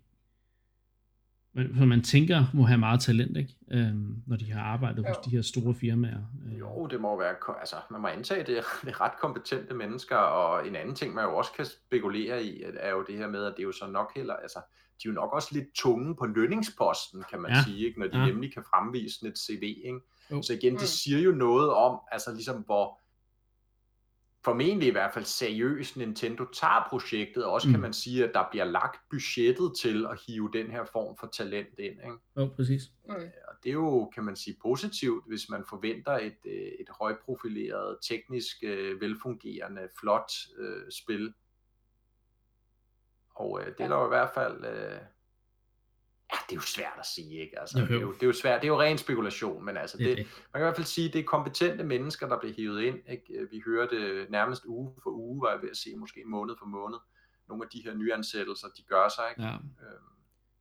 som man tænker må have meget talent, ikke? Øhm, når de har arbejdet jo. hos de her store firmaer. Øh. Jo, det må være, altså man må antage, at det er, det er ret kompetente mennesker, og en anden ting, man jo også kan spekulere i, er jo det her med, at det er jo så nok heller, altså de er jo nok også lidt tunge på lønningsposten, kan man ja. sige, ikke? når de ja. nemlig kan fremvise sådan et CV. Ikke? Så igen, det mm. siger jo noget om, altså ligesom hvor, formentlig i hvert fald seriøst Nintendo tager projektet, og også mm. kan man sige, at der bliver lagt budgettet til at hive den her form for talent ind. Ikke? Jo, præcis. Mm. Og det er jo, kan man sige, positivt, hvis man forventer et, øh, et højprofileret, teknisk øh, velfungerende, flot øh, spil. Og øh, det er der jo i hvert fald... Øh, Ja, det er jo svært at sige, ikke? Altså, jo, jo. Det, er jo, det er jo svært, det er jo ren spekulation, men altså, det, det, man kan i hvert fald sige, at det er kompetente mennesker, der bliver hivet ind. Ikke? Vi hører det nærmest uge for uge, var jeg ved at sige, måske måned for måned, nogle af de her nyansættelser, de gør sig. Ikke? Ja. Øhm,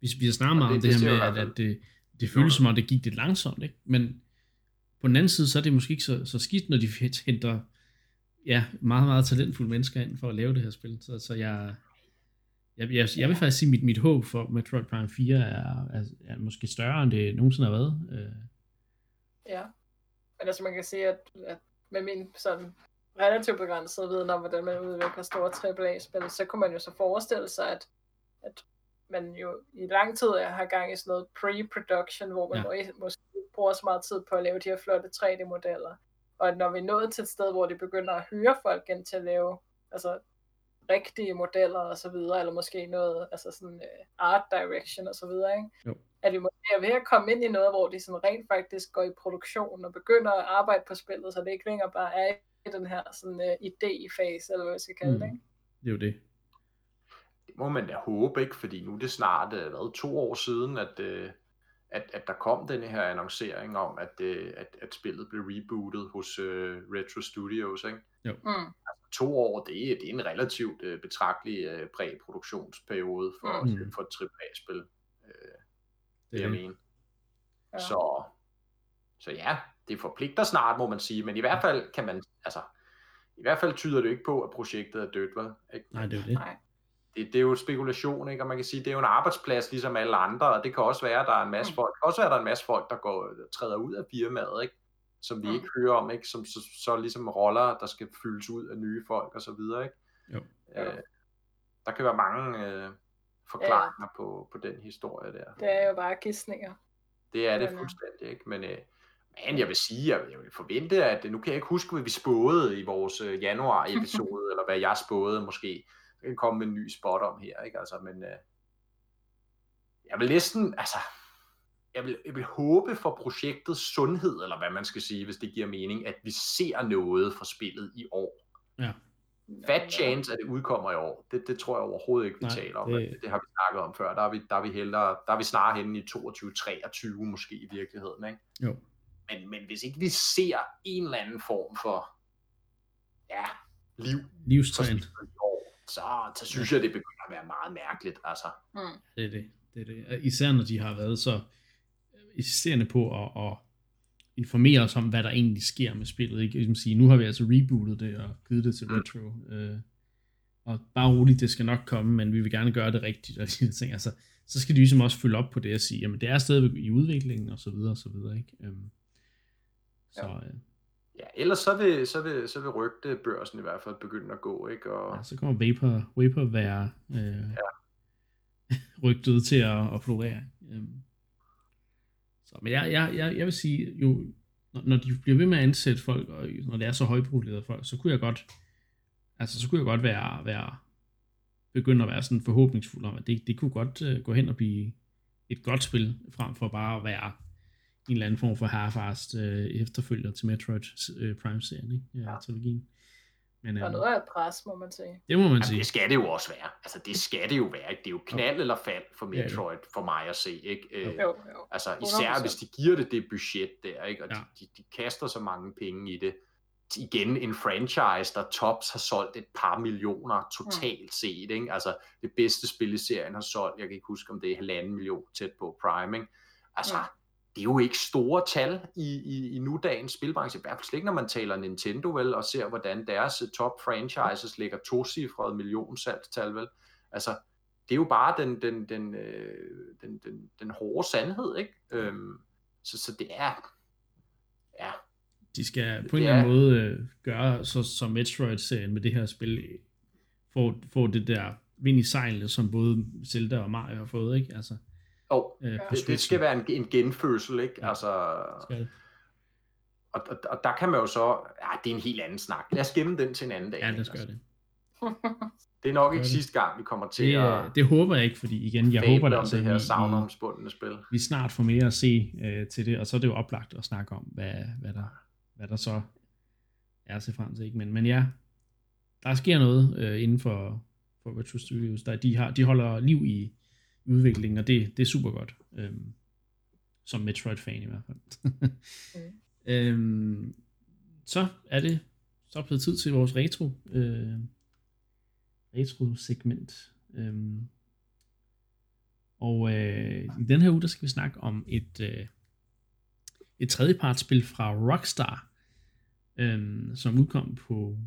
Vi, vi har snakket meget om det, det, her med, at, at det, det føles som om, det gik lidt langsomt, ikke? Men på den anden side, så er det måske ikke så, så skidt, når de henter ja, meget, meget talentfulde mennesker ind for at lave det her spil. Så, så jeg, jeg, jeg, jeg vil faktisk sige, at mit, mit håb for Metroid Prime 4 er, er, er måske større, end det nogensinde har været. Øh, Ja. Men altså man kan sige, at, at med min sådan relativt begrænsede viden om, hvordan man udvikler store AAA-spil, så kunne man jo så forestille sig, at, at man jo i lang tid har gang i sådan noget pre-production, hvor man Ja. måske bruger så meget tid på at lave de her flotte 3D-modeller. Og at når vi er nået til et sted, hvor de begynder at hyre folk ind til at lave altså, rigtige modeller og så videre, eller måske noget, altså sådan uh, art direction og så videre, ikke? Jo. At vi måske er ved at komme ind i noget, hvor de sådan rent faktisk går i produktion og begynder at arbejde på spillet, så det ikke længere bare er i den her sådan uh, idé-fase, eller hvad vi skal kalde det, Mm. ikke? det er jo det. Det må man da håbe, ikke? Fordi nu er det snart øh, hvad, to år siden, at, øh, at, at der kom den her annoncering om, at, øh, at, at spillet blev rebootet hos øh, Retro Studios. Ikke? Mm. To år, det er, det er en relativt øh, betragtelig øh, præproduktionsperiode for, Mm. for et AAA-spil, øh, det er jeg det. mene. Ja. Så, så ja, det forpligter snart, må man sige, men i hvert fald kan man, altså, i hvert fald tyder det ikke på, at projektet er dødt, vel? Ikke? Nej, det er jo det. Nej. det, det er jo spekulation, ikke? og man kan sige, det er jo en arbejdsplads ligesom alle andre, og det kan også være, at der er en masse Mm. folk, også være, at der er en masse folk, der går, træder ud af firmaet, ikke? Som vi Mm. ikke hører om, ikke? som så, så ligesom roller, der skal fyldes ud af nye folk og så videre. Ikke? Jo. Øh, der kan være mange øh, forklaringer på, på den historie der. Det er jo bare gidsninger. Det er det øh, fuldstændig, ikke? Men, øh, men jeg vil sige, jeg, jeg vil forvente, at nu kan jeg ikke huske, hvad vi spåede i vores øh, januar-episode, eller hvad jeg spåede måske. Jeg kan komme med en ny spot om her, ikke? Altså, men øh, jeg vil næsten, altså, jeg vil, jeg vil håbe for projektets sundhed, eller hvad man skal sige, hvis det giver mening, at vi ser noget fra spillet i år. Fat chance, at det udkommer i år, det, det tror jeg overhovedet ikke, vi Nej, taler om. det- Det... det har vi snakket om før. Der er vi, der er vi, hellere, der er vi snarere henne i 22-23 måske i virkeligheden. Ikke? Jo. Men, men hvis ikke vi ser en eller anden form for ja, liv spillet i år, så, så synes jeg, det begynder at være meget mærkeligt. Altså, Mm. det er det. det, er det. Især når de har været så insisterende på at, at informere os om, hvad der egentlig sker med spillet. Ikke? Ligesom sige, nu har vi altså rebootet det og givet det til. Retro. Øh, og bare roligt, det skal nok komme, men vi vil gerne gøre det rigtigt. Og de ting. Altså, så skal de ligesom også følge op på det og sige, jamen det er stadigvæk i udviklingen, og så videre, og så videre. Ikke? Øhm, så øh, ja, ellers så vil, så vil, så vil rygtebørsen i hvert fald begynde at gå. Ikke? Og, ja, så kommer Vapor, Vapor være øh, rygtet til at, at florere. Øhm, så, men jeg, jeg, jeg, jeg vil sige, jo, når, når de bliver ved med at ansætte folk, og når det er så højprofilerede folk, så kunne jeg godt, altså så kunne jeg godt være, være begynde at være sådan forhåbningsfuld om, at det, det kunne godt uh, gå hen og blive et godt spil, frem for bare at være en eller anden form for half-assed uh, efterfølger til Metroid uh, Prime-serien, ikke? Ja, Ja. trilogien. Men Der er uh, noget af et pres, må man sige. det må man Jamen, sige. det skal det jo også være. Altså, det skal det jo være. Ikke? Det er jo knald eller fald for Ja, ja. Metroid, for mig at se. Ikke? Øh, Jo, jo. Altså især 100%. hvis de giver det det budget der, ikke? og Ja. de, de, de kaster så mange penge i det. Igen en franchise, der tops har solgt et par millioner totalt Mm. set. Ikke? Altså det bedste spil i serien har solgt, jeg kan ikke huske om det er halvanden million tæt på Prime. Ikke? Altså Mm. Det er jo ikke store tal i, i, i nudagens spilbranche, i hvert fald ikke når man taler Nintendo vel, og ser hvordan deres øh, top franchises ligger tocifrede millionsalgstal vel. Altså det er jo bare den, den, den, øh, den, den, den hårde sandhed, ikke? Øhm, så, så det er, ja, De skal på en eller anden måde øh, gøre, så som Metroid-serien med det her spil, får, får det der vind i sejlene, som både Zelda og Mario har fået, ikke? Altså, og øh, på det, det skal være en, en genfødsel, ikke? Ja. Altså, Skal det. og, og, og der kan man jo så, ja, det er en helt anden snak. Lad os gemme den til en anden dag. Ja, ikke? det skal Altså, det. Det er nok ikke det. sidste gang, vi kommer til Det, at øh, det håber jeg ikke, fordi igen, jeg håber, at altså, det her vi, savnomspundne spil. vi, vi snart får mere at se øh, til det, og så er det jo oplagt at snakke om, hvad, hvad, der, hvad der så er at se frem til. Ikke? Men, men ja, der sker noget øh, inden for, for Retro Studios. Der, de, har, de holder liv i udviklingen, og det, det er super godt. Øhm, som Metroid-fan i hvert fald. Mm. øhm, så er det så er blevet tid til vores retro øh, retro-segment. Øhm, og øh, i den her uge, der skal vi snakke om et, øh, et tredjepartsspil fra Rockstar, øh, som udkom på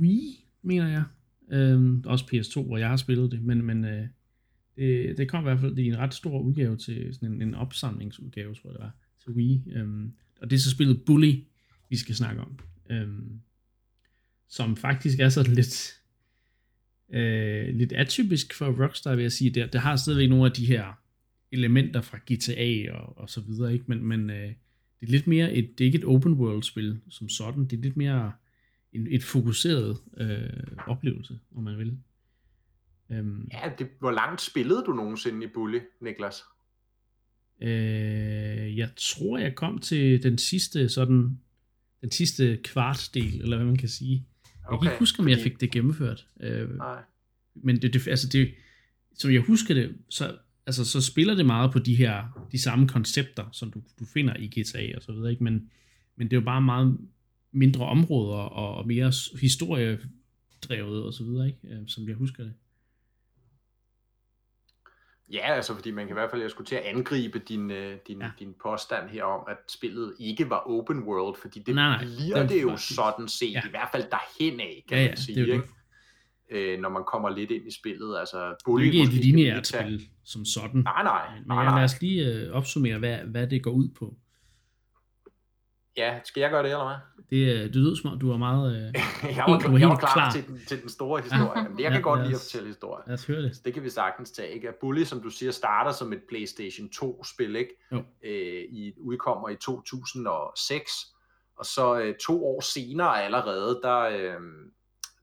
Wii, mener jeg. Øh, også PS2, hvor jeg har spillet det, men, men øh, det, det kom i hvert fald i en ret stor udgave til sådan en, en opsamlingsudgave, tror jeg det var, til Wii. Øhm, og det er så spillet Bully, vi skal snakke om. Øhm, som faktisk er sådan lidt øh, lidt atypisk for Rockstar, vil jeg sige. Det, det har stadigvæk nogle af de her elementer fra GTA og, og så videre, ikke? men, men øh, det er lidt mere et, det er ikke et open world spil som sådan, det er lidt mere en, et fokuseret øh, oplevelse, om man vil. Øhm, ja, det, hvor langt spillede du nogensinde i Bully, Niklas? Øh, jeg tror, jeg kom til den sidste sådan, den sidste kvartdel, eller hvad man kan sige. Jeg okay, kan ikke huske, om fordi... jeg fik det gennemført. Øh, Nej. Men det, det, altså det, som jeg husker det, så, altså, så spiller det meget på de her, de samme koncepter, som du, du finder i GTA og så videre, ikke? Men, men det er jo bare meget mindre områder og, og mere historiedrevet og så videre, ikke? Øh, som jeg husker det. Ja, altså fordi man kan i hvert fald, jeg skulle til at angribe din, øh, din, ja. din påstand her om, at spillet ikke var open world, fordi det nej, nej, bliver det, det jo faktisk. sådan set, ja. i hvert fald derhen af, kan ja, ja, man sige, det ikke? Øh, når man kommer lidt ind i spillet. Altså, Bully det er ikke et lineært spil som sådan. Nej, nej. Men nej, nej. lad os lige øh, opsummere, hvad, hvad det går ud på. Ja, skal jeg gøre det, eller hvad? Det, det lyder som om, du er meget øh, jeg var, du jeg var klar, klar. Til, den, til den store historie. Men jeg kan ja, godt lide at fortælle historie. Lad os høre det. Det kan vi sagtens tage. Ikke? Bully, som du siger, starter som et PlayStation 2-spil. Ikke? Jo. Øh, i, udkommer i 2006. Og så øh, to år senere allerede, der, øh,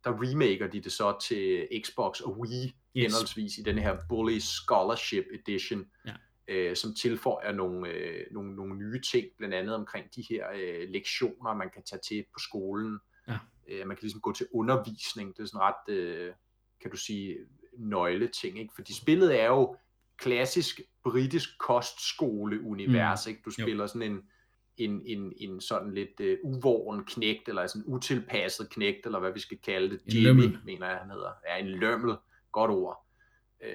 der remaker de det så til Xbox og Wii, yes. henholdsvis i den her Bully Scholarship Edition. Ja øh, som tilføjer nogle, øh, nogle, nogle nye ting, blandt andet omkring de her øh, lektioner, man kan tage til på skolen. Ja. Øh, man kan ligesom gå til undervisning. Det er sådan ret, øh, kan du sige, nøgle ting. Ikke? Fordi spillet er jo klassisk britisk kostskole-univers. Mm. Ikke? Du spiller jo. sådan en, en, en, en sådan lidt øh, uvoren knægt, eller sådan utilpasset knægt, eller hvad vi skal kalde det. En Jimmy, lømmel. mener jeg, han hedder. Ja, en lømmel. Godt ord. Øh,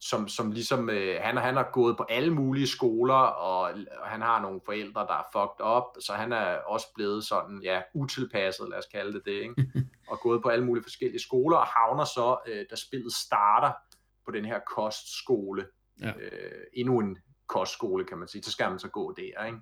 som, som ligesom, øh, han, han har gået på alle mulige skoler, og, og han har nogle forældre, der er fucked up, så han er også blevet sådan, ja, utilpasset, lad os kalde det det, ikke? og gået på alle mulige forskellige skoler, og havner så, øh, da spillet starter på den her kostskole, ja. øh, endnu en kostskole, kan man sige, så skal man så gå der, ikke?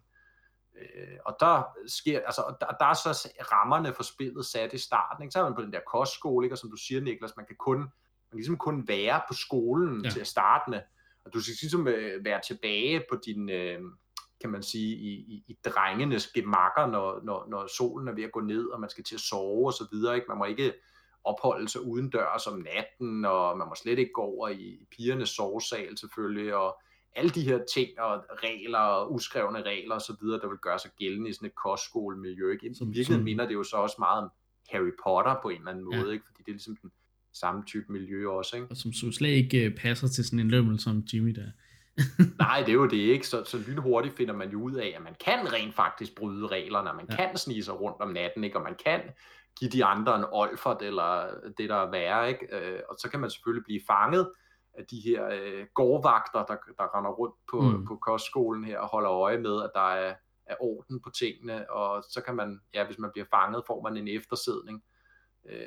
Øh, og der sker, altså, der, der er så rammerne for spillet sat i starten, ikke? så er man på den der kostskole, ikke? og som du siger, Niklas, man kan kun man ligesom kun være på skolen ja. til at starte med. Og du skal ligesom øh, være tilbage på din, øh, kan man sige, i, i, i drengenes gemakker, når, når, når solen er ved at gå ned, og man skal til at sove og så videre. Ikke? Man må ikke opholde sig uden dør som natten, og man må slet ikke gå over i pigernes sovesal selvfølgelig, og alle de her ting og regler og uskrevne regler videre, der vil gøre sig gældende i sådan et kostskolemiljø. Ikke? I virkeligheden minder det jo så også meget om Harry Potter på en eller anden måde, ja. ikke? fordi det er ligesom den samme type miljø også. Ikke? Og som, som slet ikke uh, passer til sådan en lømmel som Jimmy der. Nej, det er jo det ikke. Så, så lynhurtigt finder man jo ud af, at man kan rent faktisk bryde reglerne, man ja. kan snige sig rundt om natten, ikke? og man kan give de andre en olfert, eller det der er værre, ikke? Øh, og så kan man selvfølgelig blive fanget af de her øh, gårdvagter, der, der render rundt på, mm. på kostskolen her og holder øje med, at der er, er orden på tingene, og så kan man, ja, hvis man bliver fanget, får man en eftersidning, øh,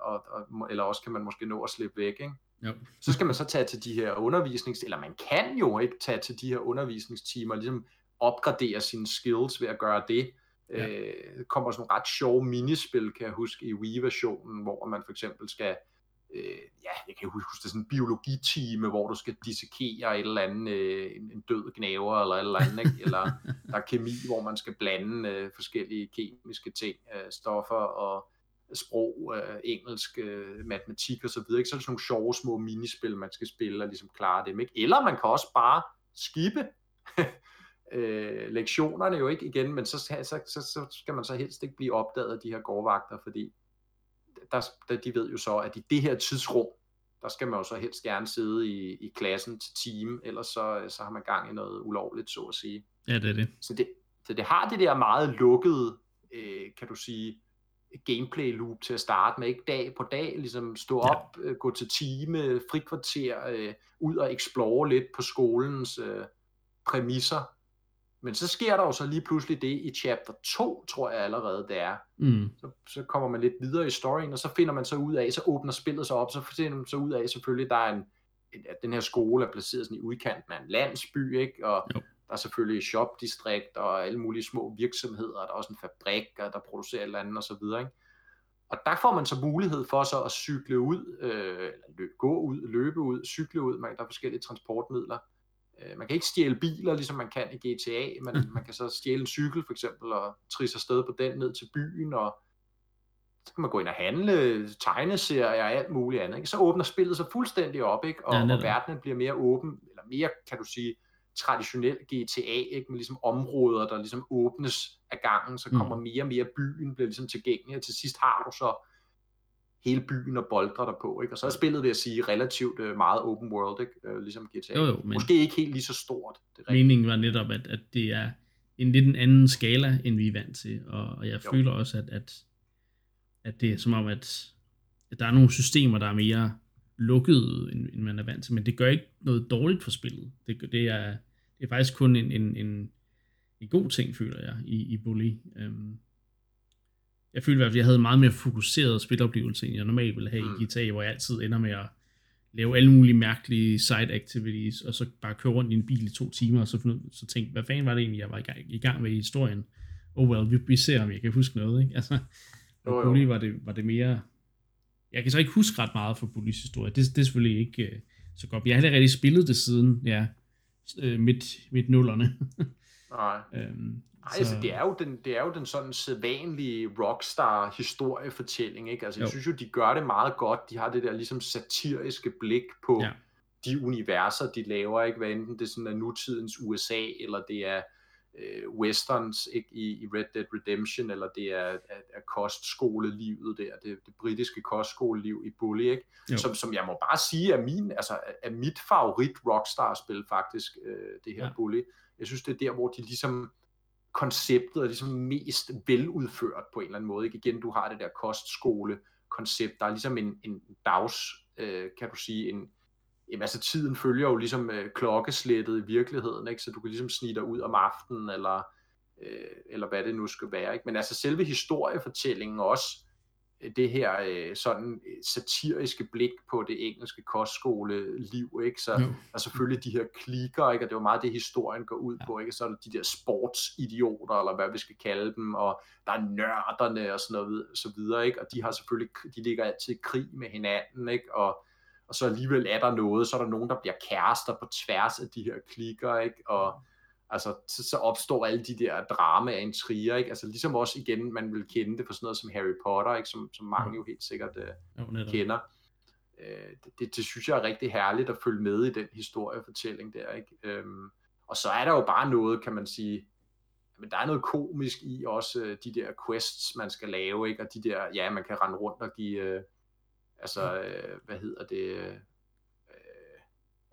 og, og, eller også kan man måske nå at slippe væk, ikke? Jo. så skal man så tage til de her undervisnings, eller man kan jo ikke tage til de her undervisningstimer, ligesom opgradere sine skills ved at gøre det. Ja. Øh, kommer sådan nogle ret sjove minispil, kan jeg huske, i Wii-versionen, hvor man for eksempel skal, øh, ja, jeg kan huske, det er sådan en biologitime, hvor du skal dissekere et eller andet, øh, en, en død gnaver eller et eller andet, ikke? eller der er kemi, hvor man skal blande øh, forskellige kemiske ting, øh, stoffer, og sprog, øh, engelsk, øh, matematik og så videre. Ikke? Så er det sådan nogle sjove små minispil, man skal spille og ligesom klare dem. Ikke? Eller man kan også bare skippe øh, lektionerne jo ikke igen, men så, så, så, så skal man så helst ikke blive opdaget af de her gårdvagter, fordi der, der, de ved jo så, at i det her tidsrum, der skal man jo så helst gerne sidde i, i klassen til time, ellers så, så har man gang i noget ulovligt, så at sige. Ja, det er det. Så det, så det har det der meget lukkede, øh, kan du sige, gameplay loop til at starte med, ikke dag på dag, ligesom stå ja. op, øh, gå til time, frikvarter, øh, ud og explore lidt på skolens øh, præmisser. Men så sker der jo så lige pludselig det i chapter 2, tror jeg allerede det er. Mm. Så, så kommer man lidt videre i storyen, og så finder man så ud af, så åbner spillet sig op, så finder man så ud af selvfølgelig, der er en, at den her skole er placeret sådan i udkanten af en landsby, ikke? og jo. Der er selvfølgelig shopdistrikt og alle mulige små virksomheder, der er også en fabrik, der producerer et eller andet og så videre. Ikke? Og der får man så mulighed for så at cykle ud, øh, gå ud, løbe ud, cykle ud, man, der er forskellige transportmidler. Øh, man kan ikke stjæle biler, ligesom man kan i GTA, men mm. man kan så stjæle en cykel for eksempel, og trisse afsted på den ned til byen, og så kan man gå ind og handle, tegneserier og alt muligt andet. Ikke? Så åbner spillet sig fuldstændig op, ikke? Og, ja, og verdenen bliver mere åben, eller mere, kan du sige, traditionel GTA, ikke? med ligesom områder, der ligesom åbnes af gangen, så kommer mm. mere og mere byen, bliver ligesom tilgængelig, og til sidst har du så hele byen og boldre der på, ikke? og så er spillet, vil jeg sige, relativt øh, meget open world, ikke? Øh, ligesom GTA. Jo, jo, men Måske ikke helt lige så stort. Det meningen var netop, at, at det er en lidt en anden skala, end vi er vant til, og, og jeg jo. føler også, at, at, at det er som om, at, at der er nogle systemer, der er mere lukkede, end, end man er vant til, men det gør ikke noget dårligt for spillet. Det, det, er, det er faktisk kun en, en, en, en god ting, føler jeg, i, i Bully. Um, jeg følte at jeg havde meget mere fokuseret spiloplevelse, end jeg normalt ville have mm. i GTA, hvor jeg altid ender med at lave alle mulige mærkelige side activities, og så bare køre rundt i en bil i to timer, og så, så tænkte, hvad fanden var det egentlig, jeg var i gang, i gang med i historien? Oh well, vi, vi ser, om jeg kan huske noget, ikke? Altså, oh, Bully var det, var det mere... Jeg kan så ikke huske ret meget fra Bullys historie. Det, det er selvfølgelig ikke uh, så godt. Jeg har heller rigtig spillet det siden, ja, uh, midt, midt nullerne. Nej. øhm, altså, det er, jo den, det er jo den sådan sædvanlige rockstar historiefortælling, ikke? Altså, jeg jo. synes jo, de gør det meget godt. De har det der ligesom satiriske blik på ja. de universer, de laver, ikke? Hvad enten det sådan er nutidens USA, eller det er øh, westerns ikke? I, i Red Dead Redemption, eller det er, er, er kostskolelivet der, det, det britiske kostskoleliv i Bully, ikke? Som, som jeg må bare sige er, min, altså, er mit favorit rockstar-spil faktisk, øh, det her ja. Bully. Jeg synes, det er der, hvor de ligesom konceptet er ligesom mest veludført på en eller anden måde. Ikke? Igen, du har det der kostskole-koncept. Der er ligesom en, en dags, øh, kan du sige, en, jamen, altså tiden følger jo ligesom øh, klokkeslættet i virkeligheden, ikke? så du kan ligesom snige dig ud om aftenen, eller, øh, eller hvad det nu skal være. Ikke? Men altså selve historiefortællingen også, det her øh, sådan øh, satiriske blik på det engelske kostskole-liv, ikke? Så jo. er selvfølgelig de her klikker, ikke? Og det var meget det, historien går ud på, ikke? Så er der de der sportsidioter, eller hvad vi skal kalde dem, og der er nørderne og sådan noget, så videre, ikke? Og de har selvfølgelig, de ligger altid i krig med hinanden, ikke? Og, og så alligevel er der noget, så er der nogen, der bliver kærester på tværs af de her klikker, ikke? Og, altså, så, så opstår alle de der drama og intriger, ikke? Altså ligesom også igen, man vil kende det for sådan noget som Harry Potter, ikke? Som, som mange jo helt sikkert uh, jo, kender. Uh, det, det, det synes jeg er rigtig herligt at følge med i den historiefortælling der, ikke? Um, og så er der jo bare noget, kan man sige, men der er noget komisk i også uh, de der quests, man skal lave, ikke? Og de der, ja, man kan rende rundt og give, uh, altså, uh, hvad hedder det, uh,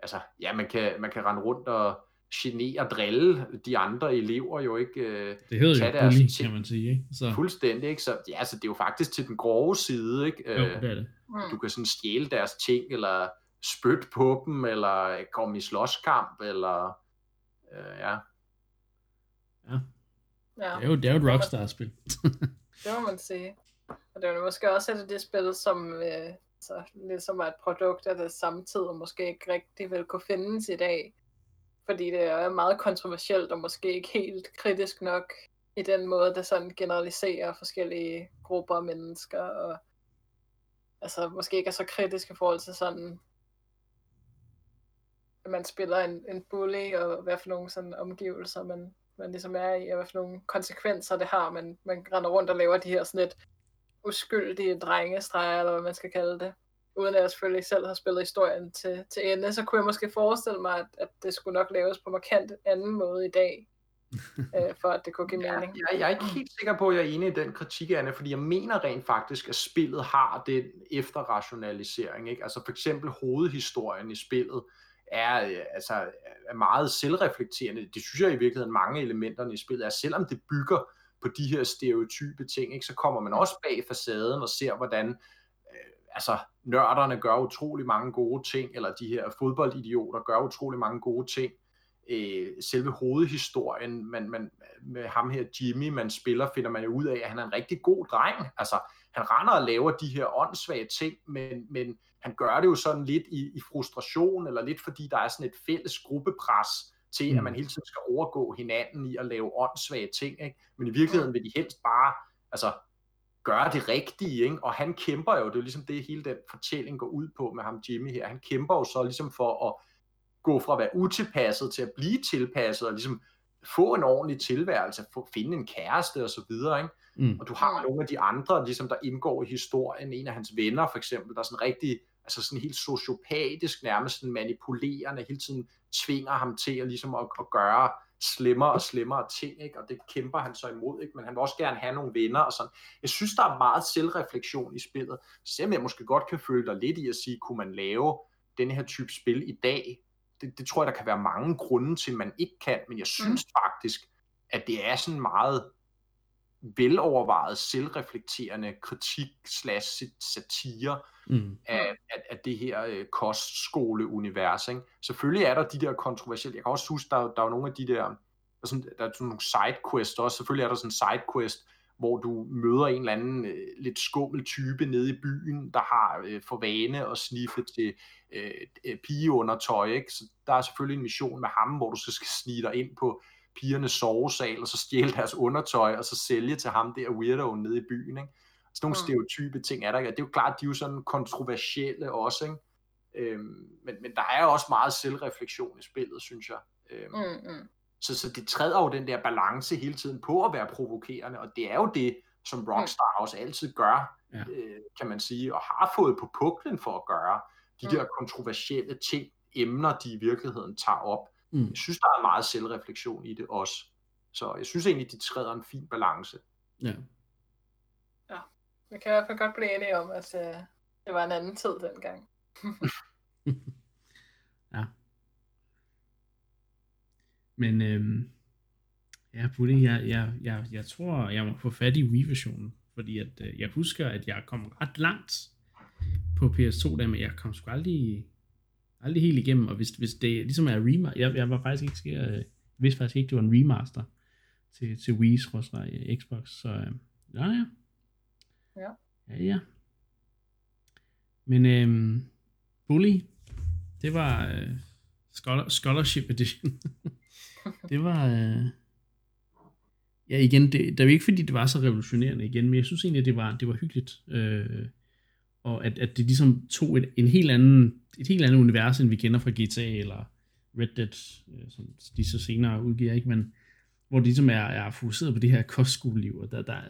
altså, ja, man kan, man kan rende rundt og genere og drille de andre elever jo ikke. Øh, det hedder jo deres bully, kan man sige. Ikke? Så. Fuldstændig, ikke? Så ja, så det er jo faktisk til den grove side, ikke? Jo, øh, det er det. Du kan sådan stjæle deres ting, eller spytte på dem, eller komme i slåskamp, eller øh, ja. Ja. ja. Det er jo, det er jo et Rockstar-spil. det må man sige. Og det var måske også et af de spil, som øh, så ligesom var et produkt af det samtid, og måske ikke rigtig vil kunne findes i dag. Fordi det er meget kontroversielt og måske ikke helt kritisk nok i den måde, det sådan generaliserer forskellige grupper af mennesker, og altså måske ikke er så kritisk i forhold til sådan, at man spiller en, en bully, og hvad for nogle sådan omgivelser man, man ligesom er i, og hvad for nogle konsekvenser det har, man, man render rundt og laver de her sådan lidt uskyldige drengestreger, eller hvad man skal kalde det uden at jeg selvfølgelig selv har spillet historien til, til ende, så kunne jeg måske forestille mig, at, at det skulle nok laves på markant anden måde i dag, øh, for at det kunne give mening. Ja, jeg, jeg er ikke helt sikker på, at jeg er enig i den kritik, Anne, fordi jeg mener rent faktisk, at spillet har den efterrationalisering. Ikke? Altså for eksempel hovedhistorien i spillet er, øh, altså, er meget selvreflekterende. Det synes jeg i virkeligheden mange elementerne i spillet er, selvom det bygger på de her stereotype ting, ikke? så kommer man også bag facaden og ser, hvordan øh, altså, nørderne gør utrolig mange gode ting, eller de her fodboldidioter gør utrolig mange gode ting. Øh, selve hovedhistorien, man, man, med ham her Jimmy, man spiller, finder man jo ud af, at han er en rigtig god dreng. Altså, han render og laver de her åndssvage ting, men, men han gør det jo sådan lidt i, i frustration, eller lidt fordi der er sådan et fælles gruppepres til, mm. at man hele tiden skal overgå hinanden i at lave åndssvage ting. Ikke? Men i virkeligheden vil de helst bare altså, gøre det rigtige, ikke? og han kæmper jo, det er ligesom det, hele den fortælling går ud på med ham Jimmy her, han kæmper jo så ligesom for at gå fra at være utilpasset til at blive tilpasset, og ligesom få en ordentlig tilværelse, få, finde en kæreste og så videre, ikke? Mm. Og du har nogle af de andre, ligesom der indgår i historien, en af hans venner for eksempel, der er sådan rigtig, altså sådan helt sociopatisk, nærmest sådan manipulerende, hele tiden tvinger ham til at, ligesom at, at gøre slemmere og slemmere ting, ikke? og det kæmper han så imod, ikke? men han vil også gerne have nogle venner og sådan. Jeg synes, der er meget selvreflektion i spillet, selvom jeg måske godt kan føle dig lidt i at sige, kunne man lave den her type spil i dag? Det, det tror jeg, der kan være mange grunde til, man ikke kan, men jeg synes mm. faktisk, at det er sådan meget velovervejet, selvreflekterende kritik slash satire mm. af, af, af det her øh, kostskoleunivers. Ikke? Selvfølgelig er der de der kontroversielle, jeg kan også huske, der, der er nogle af de der, der er, sådan, der er sådan nogle sidequests også, selvfølgelig er der sådan en sidequest, hvor du møder en eller anden øh, lidt skummel type nede i byen, der har øh, for vane at sniffe til øh, øh pigeundertøj, ikke? Så der er selvfølgelig en mission med ham, hvor du så skal snige dig ind på pigernes sovesal, og så stjæle deres undertøj, og så sælge til ham der weirdoen nede i byen, ikke? Sådan nogle mm. stereotype ting er der, det er jo klart, de er jo sådan kontroversielle også, ikke? Øhm, men, men der er jo også meget selvreflektion i spillet, synes jeg. Øhm, mm, mm. Så, så det træder jo den der balance hele tiden på at være provokerende, og det er jo det, som Rockstar mm. også altid gør, ja. øh, kan man sige, og har fået på puklen for at gøre de mm. der kontroversielle ting, emner, de i virkeligheden tager op. Mm. Jeg synes, der er meget selvreflektion i det også. Så jeg synes egentlig, de træder en fin balance. Ja. Ja, vi kan i hvert fald godt blive enige om, at uh, det var en anden tid dengang. ja. Men øhm, ja, Buddy, jeg, jeg, jeg, jeg tror, jeg må få fat i Wii-versionen, fordi at, øh, jeg husker, at jeg kom ret langt på PS2 der, men jeg kom sgu aldrig aldrig helt igennem, og hvis, hvis det ligesom er remaster, jeg, jeg var faktisk ikke sikker, jeg vidste faktisk ikke, det var en remaster til, til Wii's øh, Xbox, så øh, ja, ja. Ja. Ja, ja. Men øhm, Bully, det var øh, scholar, Scholarship Edition. det var... Øh, ja, igen, det, det jo ikke fordi, det var så revolutionerende igen, men jeg synes egentlig, det var, det var hyggeligt. Øh, og at, at det ligesom tog et, en helt anden, et helt andet univers, end vi kender fra GTA eller Red Dead, øh, som de så senere udgiver, ikke? Men hvor det ligesom er, er fokuseret på det her kostskoleliv, og der, der,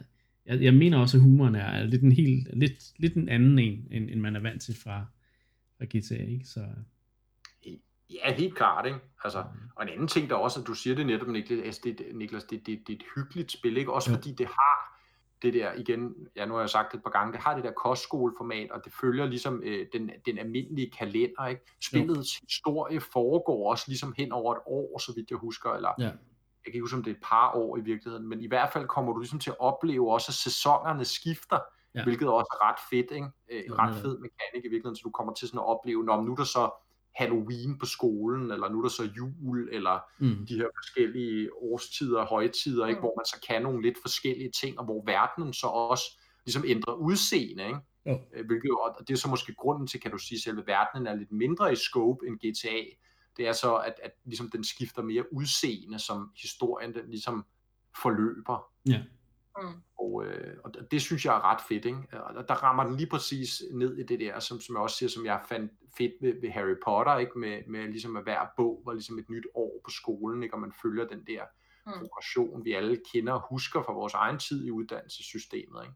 jeg, jeg mener også, at humoren er, er lidt en helt, lidt, lidt en anden en, end, end man er vant til fra, fra GTA, ikke? Så, Ja, helt klart, ikke? Altså, og en anden ting, der også, at du siger det netop, Niklas, det, Niklas det, det, det er et hyggeligt spil, ikke? Også ja. fordi det har det der, igen, ja nu har jeg sagt det et par gange, det har det der kostskoleformat, og det følger ligesom øh, den, den almindelige kalender, ikke? Spillets jo. historie foregår også ligesom hen over et år, så vidt jeg husker, eller ja. jeg kan ikke huske, om det er et par år i virkeligheden, men i hvert fald kommer du ligesom til at opleve også, at sæsonerne skifter, ja. hvilket også er ret fedt, ikke? Øh, ret fed mekanik i virkeligheden, så du kommer til sådan at opleve, når nu er der så Halloween på skolen, eller nu er der så jul, eller mm. de her forskellige årstider, højtider, ikke? Mm. hvor man så kan nogle lidt forskellige ting, og hvor verdenen så også ligesom ændrer udseende, ikke? Ja. Øh, hvilket, og det er så måske grunden til, kan du sige, at selve verdenen er lidt mindre i scope end GTA. Det er så, at, at ligesom den skifter mere udseende, som historien den ligesom forløber. Ja. Mm. Og, øh, og det synes jeg er ret fedt, ikke? Og der rammer den lige præcis ned i det der, som, som jeg også siger, som jeg fandt fedt ved, ved Harry Potter, ikke? Med, med ligesom at hver bog var ligesom et nyt år på skolen, ikke? Og man følger den der mm. progression, vi alle kender og husker fra vores egen tid i uddannelsessystemet, ikke?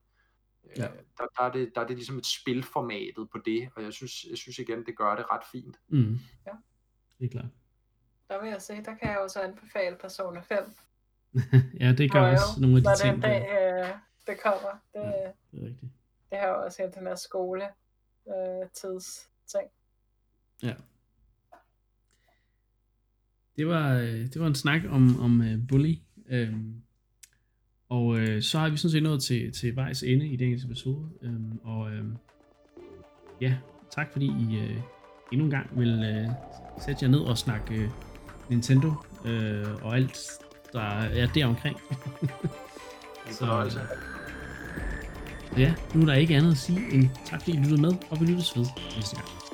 Øh, ja. Der, der, er det, der er det ligesom et spilformatet på det, og jeg synes, jeg synes igen, det gør det ret fint. Mm. Ja. Det er klart. Der vil jeg sige, der kan jeg også anbefale Persona 5 ja, det gør også jo, nogle af de når ting. den dag, øh, det kommer. Det, ja, det er rigtigt. Det har jo også helt den her skole øh, tids ting. Ja. Det var, øh, det var en snak om, om uh, Bully. Øhm, Og øh, så har vi sådan set nået til, til vejs ende i dagens episode. Øhm, og øh, ja, tak fordi I øh, endnu en gang vil øh, sætte jer ned og snakke øh, Nintendo øh, og alt, der er der omkring. Så, ja, nu er der ikke andet at sige end tak fordi I lyttede med, og vi lyttes ved næste gang.